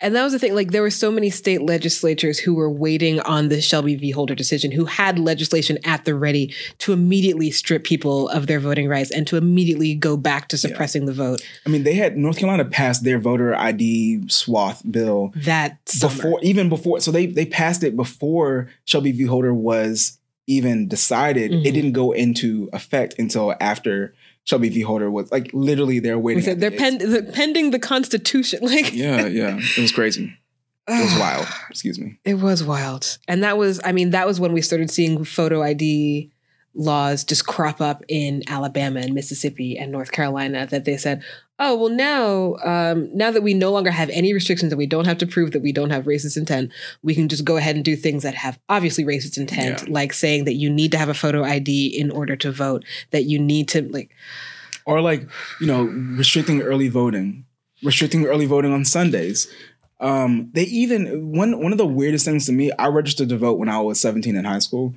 and that was the thing. Like there were so many state legislatures who were waiting on the Shelby v. Holder decision, who had legislation at the ready to immediately strip people of their voting rights and to immediately go back to suppressing yeah. the vote. I mean, they had North Carolina passed their voter ID swath bill that summer. before, even before. So they they passed it before Shelby v. Holder was even decided. Mm-hmm. It didn't go into effect until after Shelby v. Holder was like literally they're waiting. Said they're the, pending the Constitution. Like yeah, yeah, it was crazy. It was wild. Excuse me. It was wild, and that was I mean that was when we started seeing photo ID laws just crop up in Alabama and Mississippi and North Carolina that they said, oh well now um, now that we no longer have any restrictions and we don't have to prove that we don't have racist intent we can just go ahead and do things that have obviously racist intent yeah. like saying that you need to have a photo id in order to vote that you need to like or like you know restricting early voting restricting early voting on sundays um, they even one one of the weirdest things to me i registered to vote when i was 17 in high school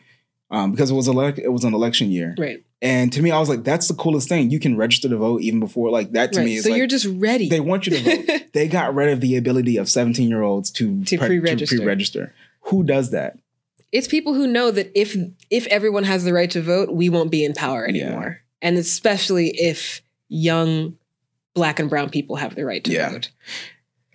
um, because it was elect it was an election year. Right. And to me, I was like, that's the coolest thing. You can register to vote even before like that. To right. me, so like, you're just ready. They want you to vote. they got rid of the ability of 17 year olds to, to, pre- pre-register. to pre-register. Who does that? It's people who know that if if everyone has the right to vote, we won't be in power anymore. Yeah. And especially if young black and brown people have the right to yeah. vote.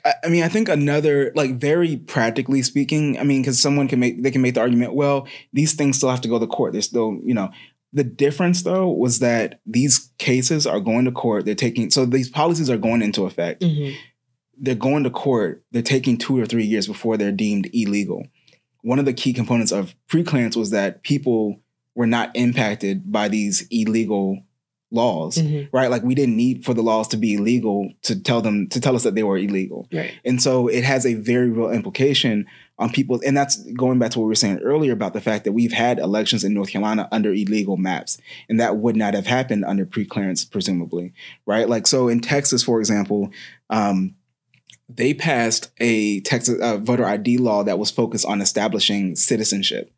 I mean, I think another, like, very practically speaking, I mean, because someone can make, they can make the argument, well, these things still have to go to court. They're still, you know, the difference though was that these cases are going to court. They're taking, so these policies are going into effect. Mm-hmm. They're going to court. They're taking two or three years before they're deemed illegal. one of the key components of preclearance was that people were not impacted by these illegal laws, Mhm. right? Like we didn't need for the laws to be illegal to tell them to tell us that they were illegal. Right. And so it has a very real implication on people. And that's going back to what we were saying earlier about the fact that we've had elections in North Carolina under illegal maps. And that would not have happened under preclearance, presumably. Right. Like, so in Texas, for example, um, they passed a Texas uh, voter ID law that was focused on establishing citizenship.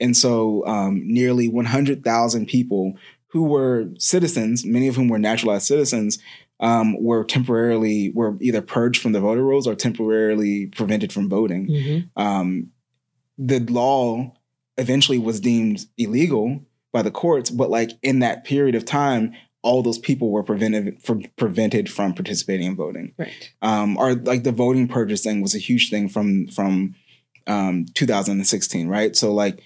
And so um, nearly 100,000 people who were citizens, many of whom were naturalized citizens, um, were temporarily were either purged from the voter rolls or temporarily prevented from voting. Mhm. Um, the law eventually was deemed illegal by the courts, but like in that period of time, all those people were prevented from prevented from participating in voting. Right. Um, or like the voting purges thing was a huge thing from from um, 2016, right? So like,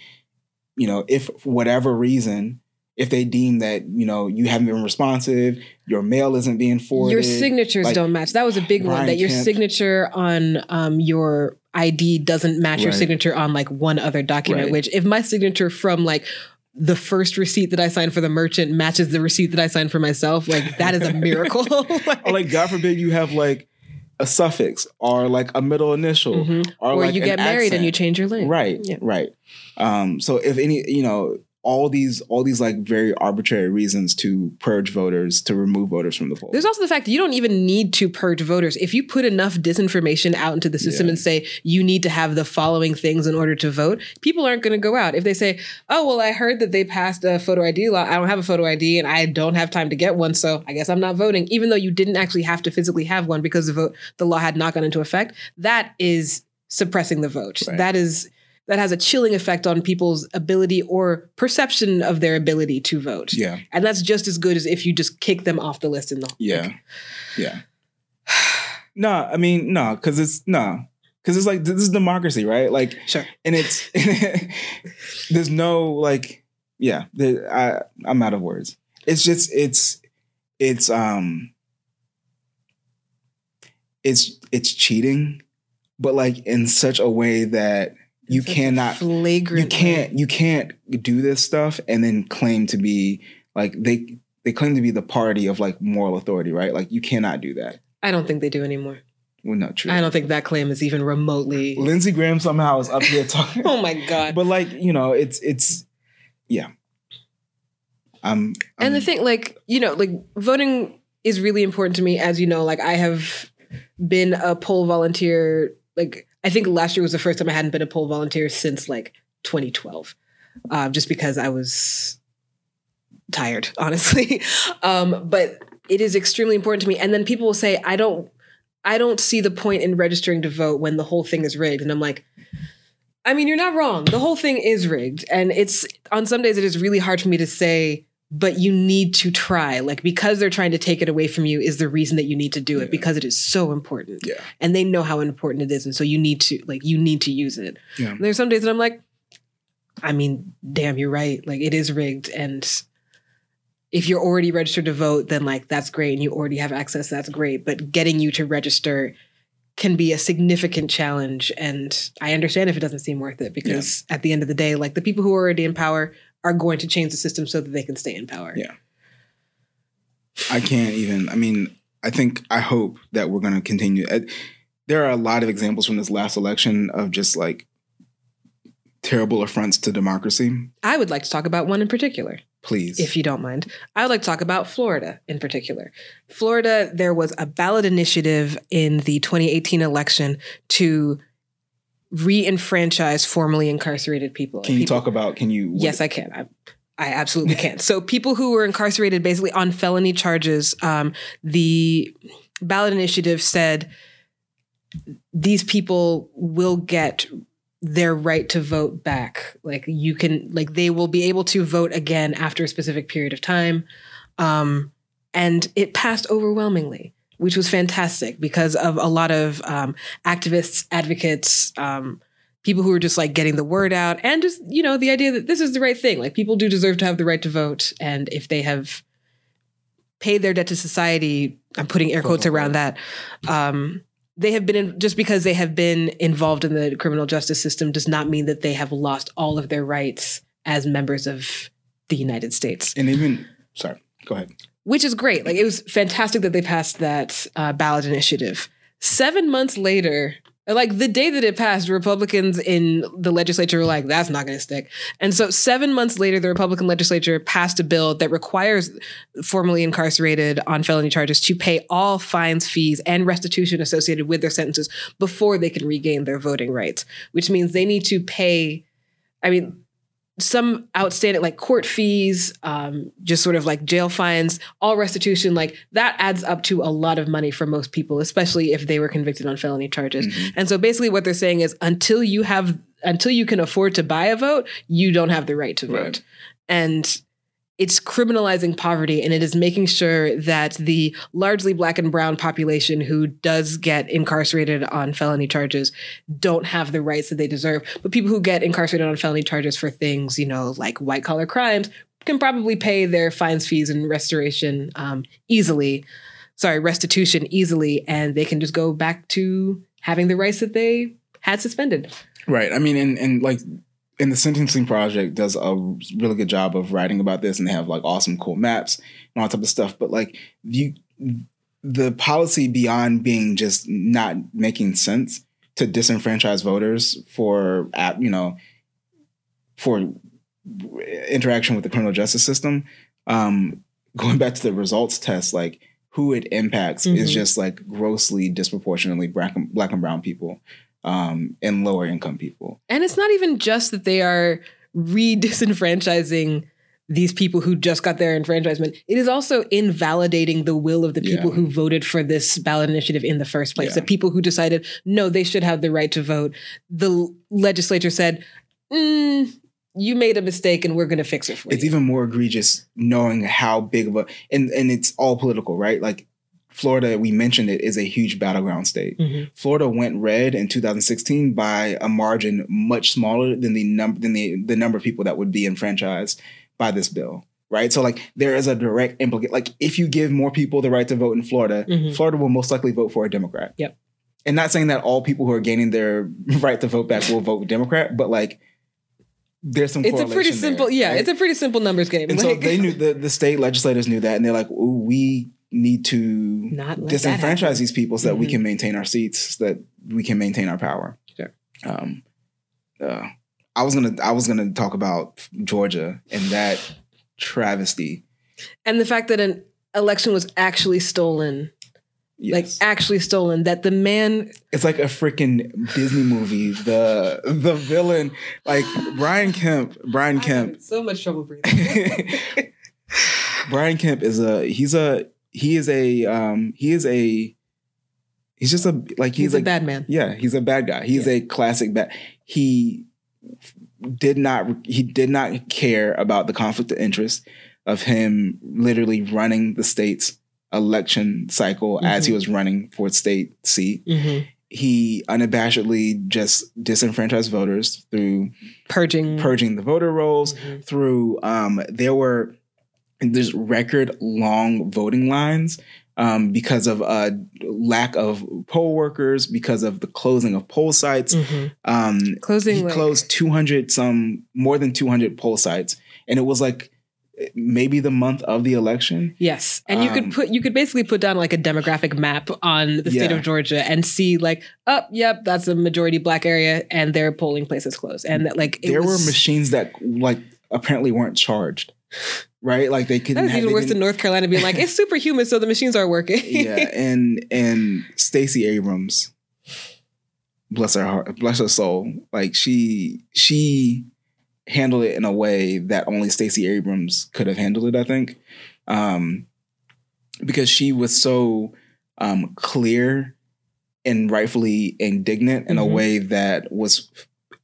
you know, if for whatever reason, if they deem that you know you haven't been responsive, your mail isn't being forwarded, Your signatures like, don't match. That was a big one. That your Kemp- signature on um, your ID doesn't match your signature on like one other document. Right. Which, if my signature from like the first receipt that I signed for the merchant matches the receipt that I signed for myself, like that is a miracle. Like- or like God forbid you have like a suffix or like a middle initial Mhm. or, or like you get married and you change your name. right Yeah. right um so if any you know all these all these like very arbitrary reasons to purge voters to remove voters from the polls There's also the fact that you don't even need to purge voters. If you put enough disinformation out into the system Yeah. and say you need to have the following things in order to vote, people aren't going to go out. If they say, "Oh, well, I heard that they passed a photo ID law. I don't have a photo ID and I don't have time to get one, so I guess I'm not voting," even though you didn't actually have to physically have one because the vote the law had not gone into effect, that is suppressing the vote. Right. That is that has a chilling effect on people's ability or perception of their ability to vote. yeah. And that's just as good as if you just kick them off the list in the yeah. yeah. No i mean no because it's no because it's like this is democracy right? Like Sure. and it's there's no like yeah the, i i'm out of words. It's just it's it's um it's it's cheating but like in such a way that you a cannot flagrant. you can't you can't do this stuff and then claim to be like they they claim to be the party of like moral authority right like you cannot do that I don't think they do anymore. well not true I don't think that claim is even remotely. lindsey graham somehow is up here talking Oh my god! but like you know it's it's yeah i'm, and the thing, like you know, like voting is really important to me. As you know, like I have been a poll volunteer. Like I think last year was the first time I hadn't been a poll volunteer since like 2012, uh, just because I was tired, honestly. um, but it is extremely important to me. And then people will say, I don't, I don't see the point in registering to vote when the whole thing is rigged. And I'm like, I mean, you're not wrong. The whole thing is rigged. And it's on some days it is really hard for me to say, but you need to try. Like because they're trying to take it away from you is the reason that you need to do it Yeah. because it is so important. Yeah. And they know how important it is. And so you need to like you need to use it. Yeah. And there's some days that I'm like, I mean, damn, you're right. Like it is rigged. And if you're already registered to vote, then like that's great and you already have access, that's great. But getting you to register can be a significant challenge. And I understand if it doesn't seem worth it because at the end of the day, like the people who are already in power are going to change the system so that they can stay in power. Yeah. I can't even. I mean, I think I hope that we're going to continue. uh, There are a lot of examples from this last election of just like terrible affronts to democracy. I would like to talk about one in particular. Please, if you don't mind. I would like to talk about Florida in particular. Florida, there was a ballot initiative in the 2018 election to re-enfranchise formerly incarcerated people. can you People- talk about? Can you? Yes, I can. I, I absolutely can. So people who were incarcerated basically on felony charges, um, the ballot initiative said these people will get their right to vote back. Like you can, like they will be able to vote again after a specific period of time. Um, and it passed overwhelmingly, which was fantastic because of a lot of um, activists, advocates, um, people who are just like getting the word out and just you know the idea that this is the right thing. Like people do deserve to have the right to vote. And if they have paid their debt to society i'm putting air quotes around that um they have been in, just because they have been involved in the criminal justice system does not mean that they have lost all of their rights as members of the United States. And even sorry, go ahead. Which is great. Like it was fantastic that they passed that uh, ballot initiative. Seven months later, like the day that it passed, Republicans in the legislature were like, that's not going to stick. And so, seven months later, the Republican legislature passed a bill that requires formerly incarcerated on felony charges to pay all fines, fees, and restitution associated with their sentences before they can regain their voting rights, which means they need to pay. I mean, some outstanding like court fees, um, just sort of like jail fines, all restitution, like that adds up to a lot of money for most people, especially if they were convicted on felony charges. Mm-hmm. And so basically what they're saying is until you have until you can afford to buy a vote, you don't have the right to vote. Right. And it's criminalizing poverty and it is making sure that the largely black and brown population who does get incarcerated on felony charges don't have the rights that they deserve. But people who get incarcerated on felony charges for things, you know, like white collar crimes can probably pay their fines, fees, and restoration um, easily. Sorry, restitution easily, and they can just go back to having the rights that they had suspended. Right. I mean, and, and like and the sentencing project does a really good job of writing about this and they have like awesome cool maps and all type of stuff but like you the policy beyond being just not making sense to disenfranchise voters for you know for interaction with the criminal justice system um going back to the results test like who it impacts mm-hmm. is just like grossly disproportionately black and, black and brown people um, and lower income people. And it's not even just that they are re disenfranchising these people who just got their enfranchisement. It is also invalidating the will of the people yeah. who voted for this ballot initiative in the first place. Yeah. The people who decided, no, they should have the right to vote. The legislature said, mm, you made a mistake and we're going to fix it for it's you. It's even more egregious knowing how big of a, and, and it's all political, right? Like Florida, we mentioned it, is a huge battleground state. Mm-hmm. Florida went red in 2016 by a margin much smaller than the number than the, the number of people that would be enfranchised by this bill. Right. So like there is a direct implication. Like if you give more people the right to vote in Florida, mm-hmm. Florida will most likely vote for a Democrat. Yep. And not saying that all people who are gaining their right to vote back will vote Democrat, but like there's some. It's a pretty simple, there, yeah. Right? It's a pretty simple numbers game. And like, so they knew the the state legislators knew that, and they're like, "Ooh, we need to Not disenfranchise these people so that mm-hmm. we can maintain our seats, so that we can maintain our power. Sure. Um, uh, I was gonna I was gonna talk about Georgia and that travesty, and the fact that an election was actually stolen. Yes. Like actually stolen. That the man. It's like a freaking Disney movie. The the villain, like Brian Kemp. Brian Kemp. so much trouble breathing. Brian Kemp is a he's a he is a um he is a he's just a like he's, he's like, a bad man. Yeah, he's a bad guy. He's yeah. a classic bad. He did not he did not care about the conflict of interest of him literally running the state's election cycle mm-hmm. as he mm-hmm. was running for state seat. Mm-hmm. He unabashedly just disenfranchised voters through purging purging the voter rolls. Mm-hmm. Through um, there were there's record long voting lines um, because of a lack of poll workers, because of the closing of poll sites. Mm-hmm. Um, Closing, he like- closed 200 some more than 200 poll sites, and it was like maybe the month of the election. Yes. And you um, could put you could basically put down like a demographic map on the state yeah. of Georgia and see like, oh, yep, that's a majority black area and their polling places closed. And that like there was, were machines that like apparently weren't charged right? Like they couldn't. That's even worse than North Carolina being like it's superhuman, so the machines are working. yeah, and and Stacey Abrams, bless her heart, bless her soul, like she she handled it in a way that only Stacey Abrams could have handled it. I think, um, because she was so um, clear and rightfully indignant in mm-hmm. a way that was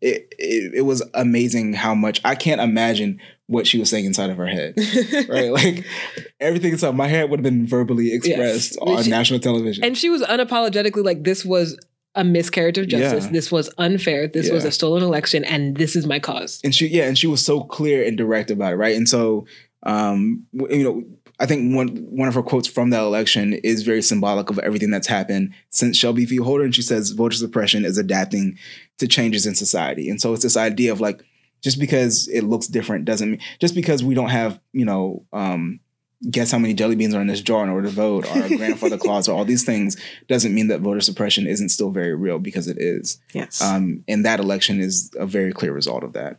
it, it, it was amazing how much I can't imagine what she was saying inside of her head. right? Like everything inside my head would have been verbally expressed yes. on she, national television. And she was unapologetically like, this was a miscarriage of justice. Yeah. This was unfair. This yeah. was a stolen election, and this is my cause. And she, yeah, and she was so clear and direct about it, right? And so, um, you know, I think one one of her quotes from that election is very symbolic of everything that's happened since Shelby v. Holder. And she says voter suppression is adapting to changes in society. And so it's this idea of like just because it looks different doesn't mean just because we don't have you know um, guess how many jelly beans are in this jar in order to vote or grandfather clause or all these things doesn't mean that voter suppression isn't still very real because it is. Yes. Um, and that election is a very clear result of that.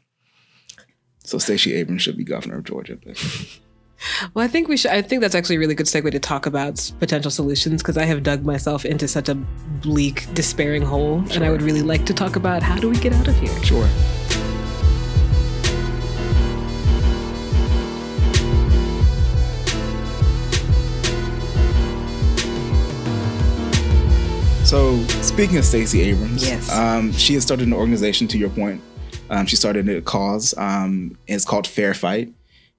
So Stacey Abrams should be governor of Georgia. Well, I think we should. I think that's actually a really good segue to talk about potential solutions because I have dug myself into such a bleak, despairing hole, sure. and I would really like to talk about how do we get out of here. Sure. So, speaking of Stacey Abrams, yes. um, she has started an organization. To your point, um, she started a cause. Um, it's called Fair Fight,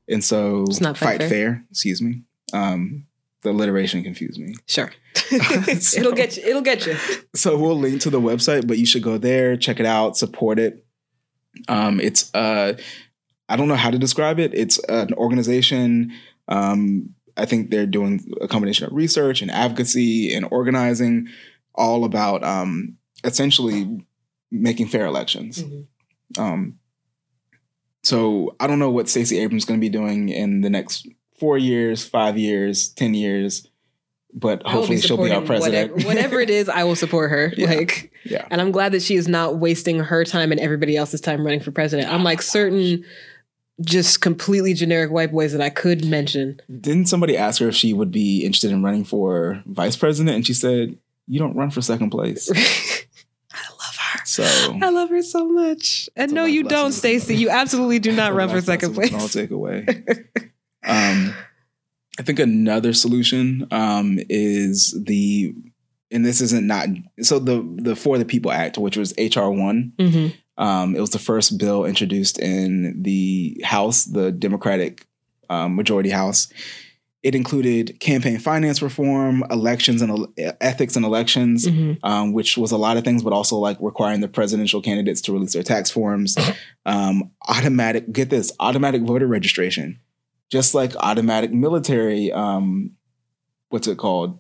and so it's not Fight fair. Fair. Excuse me. Um, the alliteration confused me. Sure, so, it'll get you. It'll get you. So we'll link to the website, but you should go there, check it out, support it. Um, it's uh, I don't know how to describe it. It's an organization. Um, I think they're doing a combination of research and advocacy and organizing all about um, essentially making fair elections. Mm-hmm. Um, so I don't know what Stacey Abrams is going to be doing in the next four years, five years, ten years, but hopefully she'll be our president. Whatever, whatever, it is, I will support her. Yeah. Like, yeah. And I'm glad that she is not wasting her time and everybody else's time running for president. I'm like certain just completely generic white boys that I could mention. Didn't somebody ask her if she would be interested in running for vice president? And she said, You don't run for second place. I love her. So I love her so much. And no, you don't, Stacey. You absolutely do not run for second place. I'll take away. um, I think another solution um, is the, and this isn't not so the the For the People Act, which was HR one. Mm-hmm. Um, it was the first bill introduced in the House, the Democratic um, majority House. It included campaign finance reform, elections and ethics and elections, mm-hmm. um, which was a lot of things, but also like requiring the presidential candidates to release their tax forms, um, automatic, get this, automatic voter registration, just like automatic military, um, what's it called?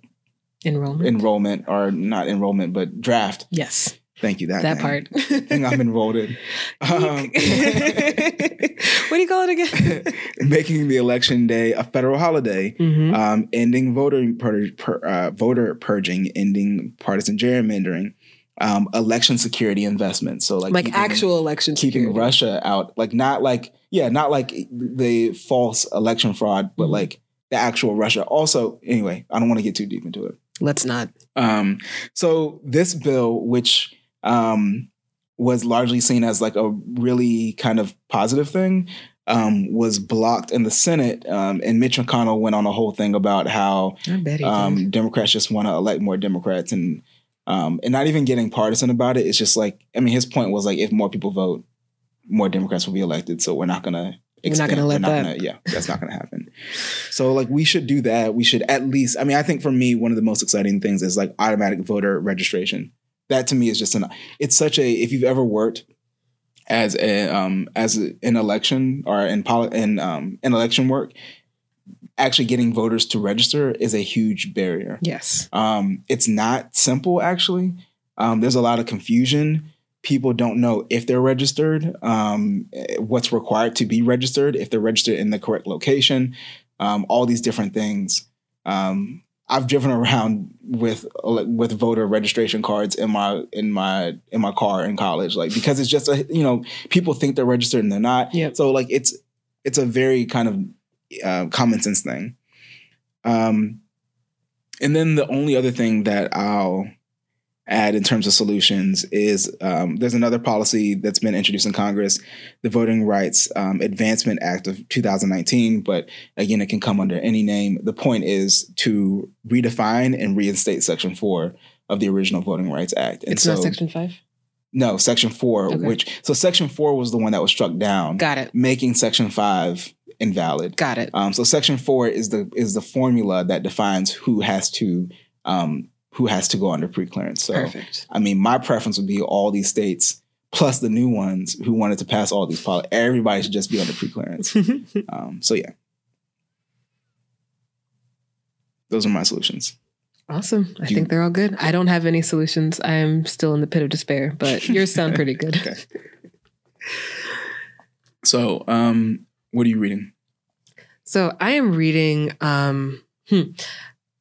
Enrollment. Enrollment, or not enrollment, but draft. Yes. Thank you. That that part. thing I'm enrolled in. Um, what do you call it again? making the election day a federal holiday, mm-hmm. um, ending voter pur- pur- uh, voter purging, ending partisan gerrymandering, um, election security investments. So like like keeping, actual election keeping security. Russia out, like not like yeah, not like the false election fraud, but Mhm. like the actual Russia. Also, anyway, I don't want to get too deep into it. Let's not. Um, so this bill, which um, was largely seen as like a really kind of positive thing, um, was blocked in the Senate. Um, and Mitch McConnell went on a whole thing about how I bet he um. Democrats just want to elect more Democrats and um, and not even getting partisan about it. It's just like I mean, his point was like if more people vote, more Democrats will be elected. So we're not gonna. We're not gonna let not that. Gonna, yeah, that's not gonna happen. So like we should do that. We should at least. I mean, I think for me, one of the most exciting things is like automatic voter registration. That to me is just an. It's such a. If you've ever worked as a um as an election or in poli- in um in election work, actually getting voters to register is a huge barrier. Yes. Um, it's not simple, actually. Um, there's a lot of confusion. People don't know if they're registered, um, what's required to be registered, if they're registered in the correct location, um, all these different things. Um, I've driven around with with voter registration cards in my in my in my car in college, like because it's just a you know people think they're registered and they're not. Yep. So like it's it's a very kind of uh, common sense thing. Um, and then the only other thing that I'll add in terms of solutions is um, there's another policy that's been introduced in Congress, the Voting Rights um, Advancement Act of 2019. But again, it can come under any name. The point is to redefine and reinstate Section 4 of the original Voting Rights Act. And It's so, not Section 5? No, Section 4, Okay. which, so Section 4 was the one that was struck down, Got it. making Section 5 invalid. Got it. Um, so section four is the is the formula that defines who has to um, who has to go under preclearance. So Perfect. I mean, my preference would be all these states plus the new ones who wanted to pass all these policies. Everybody should just be under preclearance. um, so yeah, those are my solutions. Awesome. I think they're all good. I don't have any solutions. I am still in the pit of despair, but yours sound pretty good. okay. So, um, what are you reading? So I am reading. Um, hmm,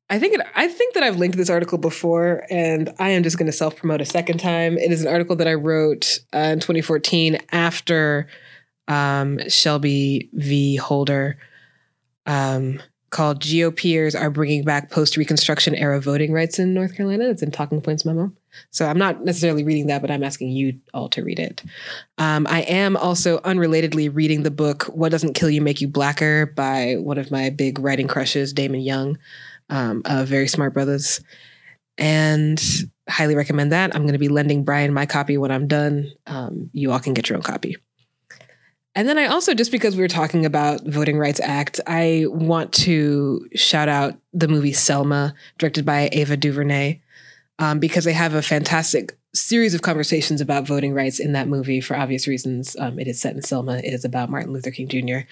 I think it, I think that I've linked this article before, and I am just going to self promote a second time. It is an article that I wrote uh, in 2014 after um, Shelby v. Holder, um, called "GOPers are bringing back post Reconstruction era voting rights in North Carolina." It's in Talking Points memo. So I'm not necessarily reading that, but I'm asking you all to read it. Um, I am also unrelatedly reading the book "What Doesn't Kill You Make You Blacker" by one of my big writing crushes, Damon Young, um, of Very Smart Brothas, and highly recommend that. I'm going to be lending Brian my copy when I'm done. Um, you all can get your own copy. And then I also, just because we were talking about Voting Rights Act, I want to shout out the movie Selma, directed by Ava DuVernay um, because they have a fantastic series of conversations about voting rights in that movie for obvious reasons. Um, it is set in Selma, it is about Martin Luther King Jr.,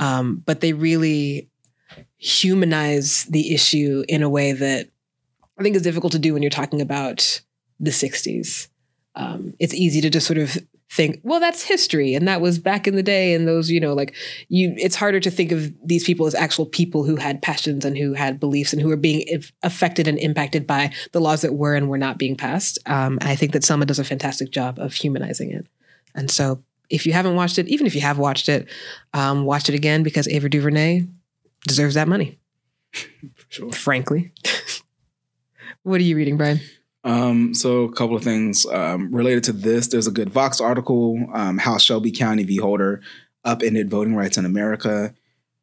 um, but they really humanize the issue in a way that I think is difficult to do when you're talking about the 60s. Um, it's easy to just sort of think, well, that's history and that was back in the day. And those, you know, like you, it's harder to think of these people as actual people who had passions and who had beliefs and who were being affected and impacted by the laws that were and were not being passed. Um, and I think that Selma does a fantastic job of humanizing it. And so if you haven't watched it, even if you have watched it, um, watch it again because Ava DuVernay deserves that money. sure. Frankly. what are you reading, Brian? Um, so a couple of things um, related to this. There's a good Vox article, um, how Shelby County v. Holder upended voting rights in America.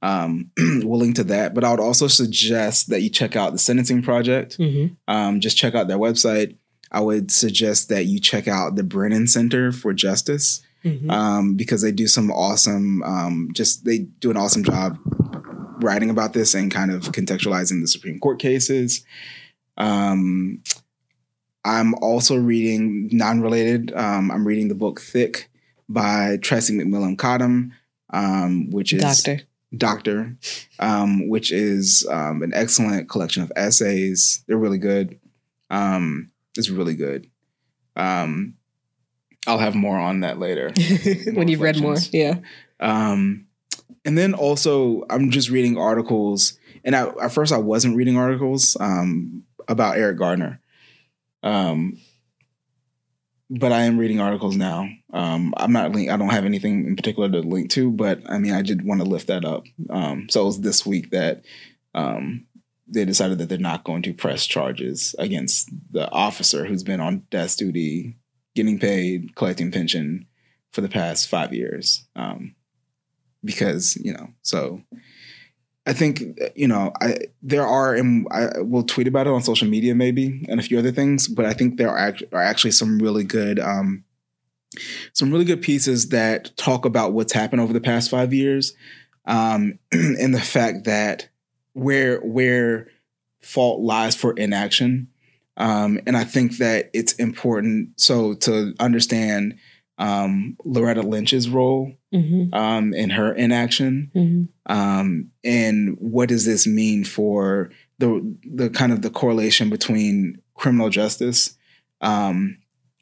Um, we'll link to that. But I would also suggest that you check out the Sentencing Project. Mm-hmm. Um, just check out their website. I would suggest that you check out the Brennan Center for Justice mm-hmm. um, because they do some awesome, um, just they do an awesome job writing about this and kind of contextualizing the Supreme Court cases. Um, I'm also reading non-related. Um, I'm reading the book Thick by Tressie McMillan Cottom, um, which is Doctor. Doctor, um, which is um, an excellent collection of essays. They're really good. Um, it's really good. Um, I'll have more on that later when you've read more. Yeah. And then also, I'm just reading articles. And I, at first, I wasn't reading articles about Eric Garner. Um, but I am reading articles now. Um, I'm not link. I don't have anything in particular to link to, but I mean, I did want to lift that up. Um, so it was this week that um, they decided that they're not going to press charges against the officer who's been on desk duty, getting paid, collecting pension for the past five years. Um, because you know, so I think you know I there are and I will tweet about it on social media maybe and a few other things, but I think there are, are actually some really good um, some really good pieces that talk about what's happened over the past five years um, and the fact that where where fault lies for inaction, um, and I think that it's important so to understand um, Loretta Lynch's role mm-hmm. um, in her inaction, mm-hmm. um, and what does this mean for the the kind of the correlation between criminal justice, um,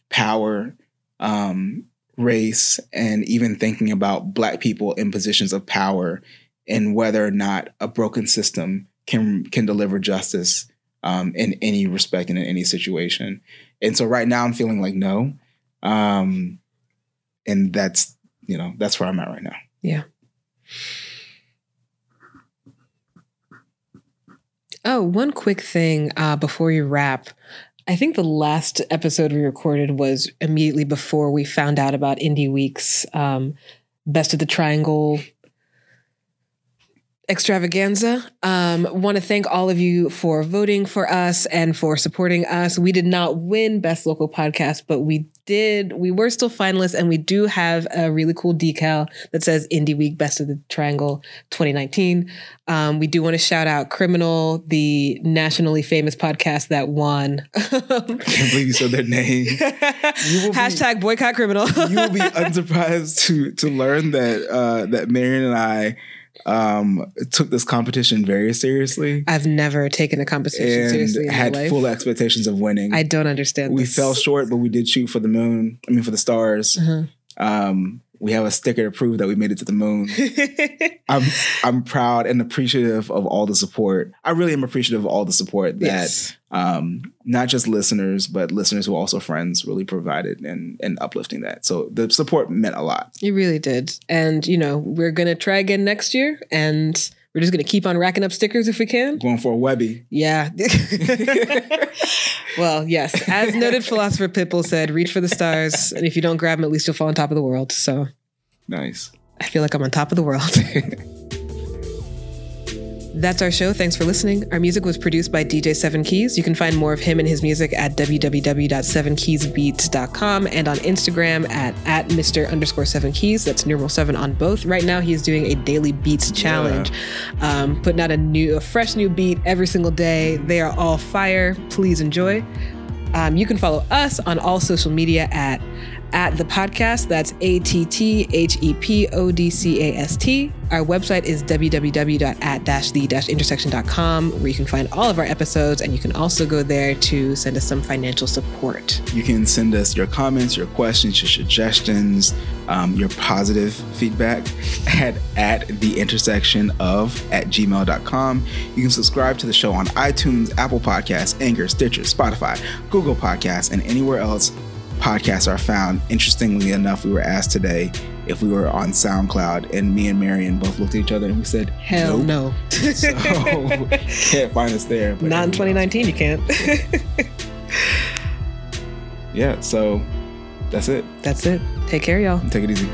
power, um, race, and even thinking about Black people in positions of power, and whether or not a broken system can can deliver justice um, in any respect and in any situation. And so right now I'm feeling like no. Um, and that's you know that's where I'm at right now. Yeah. Oh, one quick thing uh, before you wrap. I think the last episode we recorded was immediately before we found out about INDY Week's um, Best of the Triangle extravaganza. Um, Want to thank all of you for voting for us and for supporting us. We did not win Best Local Podcast, but we did. We were still finalists, and we do have a really cool decal that says INDY Week Best of the Triangle 2019. Um, we do want to shout out Criminal, the nationally famous podcast that won. I can't believe you said their name. Hashtag be, boycott criminal. you will be unsurprised to to learn that uh, that Marion and I um, took this competition very seriously. I've never taken a competition seriously in had my life. full expectations of winning. I don't understand. we this. fell short, but we did shoot for the moon. I mean, for the stars. Uh-huh. Um, we have a sticker to prove that we made it to the moon. I'm I'm proud and appreciative of all the support. I really am appreciative of all the support that yes. um, not just listeners, but listeners who are also friends really provided and and uplifting that. So the support meant a lot. You really did. And, you know, we're going to try again next year and we're just going to keep on racking up stickers if we can. Going for a Webby. Yeah. well, yes. As noted philosopher Pitbull said, reach for the stars. And if you don't grab them, at least you'll fall on top of the world. So Nice. I feel like I'm on top of the world. That's our show. Thanks for listening. Our music was produced by DJ Seven Keys. You can find more of him and his music at www.sevenkeysbeats.com and on Instagram at, at Mr. underscore seven keys. That's numeral seven on both. Right now, he's doing a daily beats challenge, um, putting out a new, a fresh new beat every single day. They are all fire. Please enjoy. Um, you can follow us on all social media at at the podcast. That's A T T H E P O D C A S T. Our website is www.at-the-intersection.com, where you can find all of our episodes, and you can also go there to send us some financial support. You can send us your comments, your questions, your suggestions, um, your positive feedback at at the intersection of at gmail.com. You can subscribe to the show on iTunes, Apple Podcasts, Anchor, Stitcher, Spotify, Google Podcasts, and anywhere else podcasts are found. Interestingly enough, we were asked today if we were on SoundCloud, and me and Marion both looked at each other and we said, Hell nope. no. So can't find us there. but Not in 2019, you can't. Yeah, so that's it. That's it. Take care, y'all. Take it easy.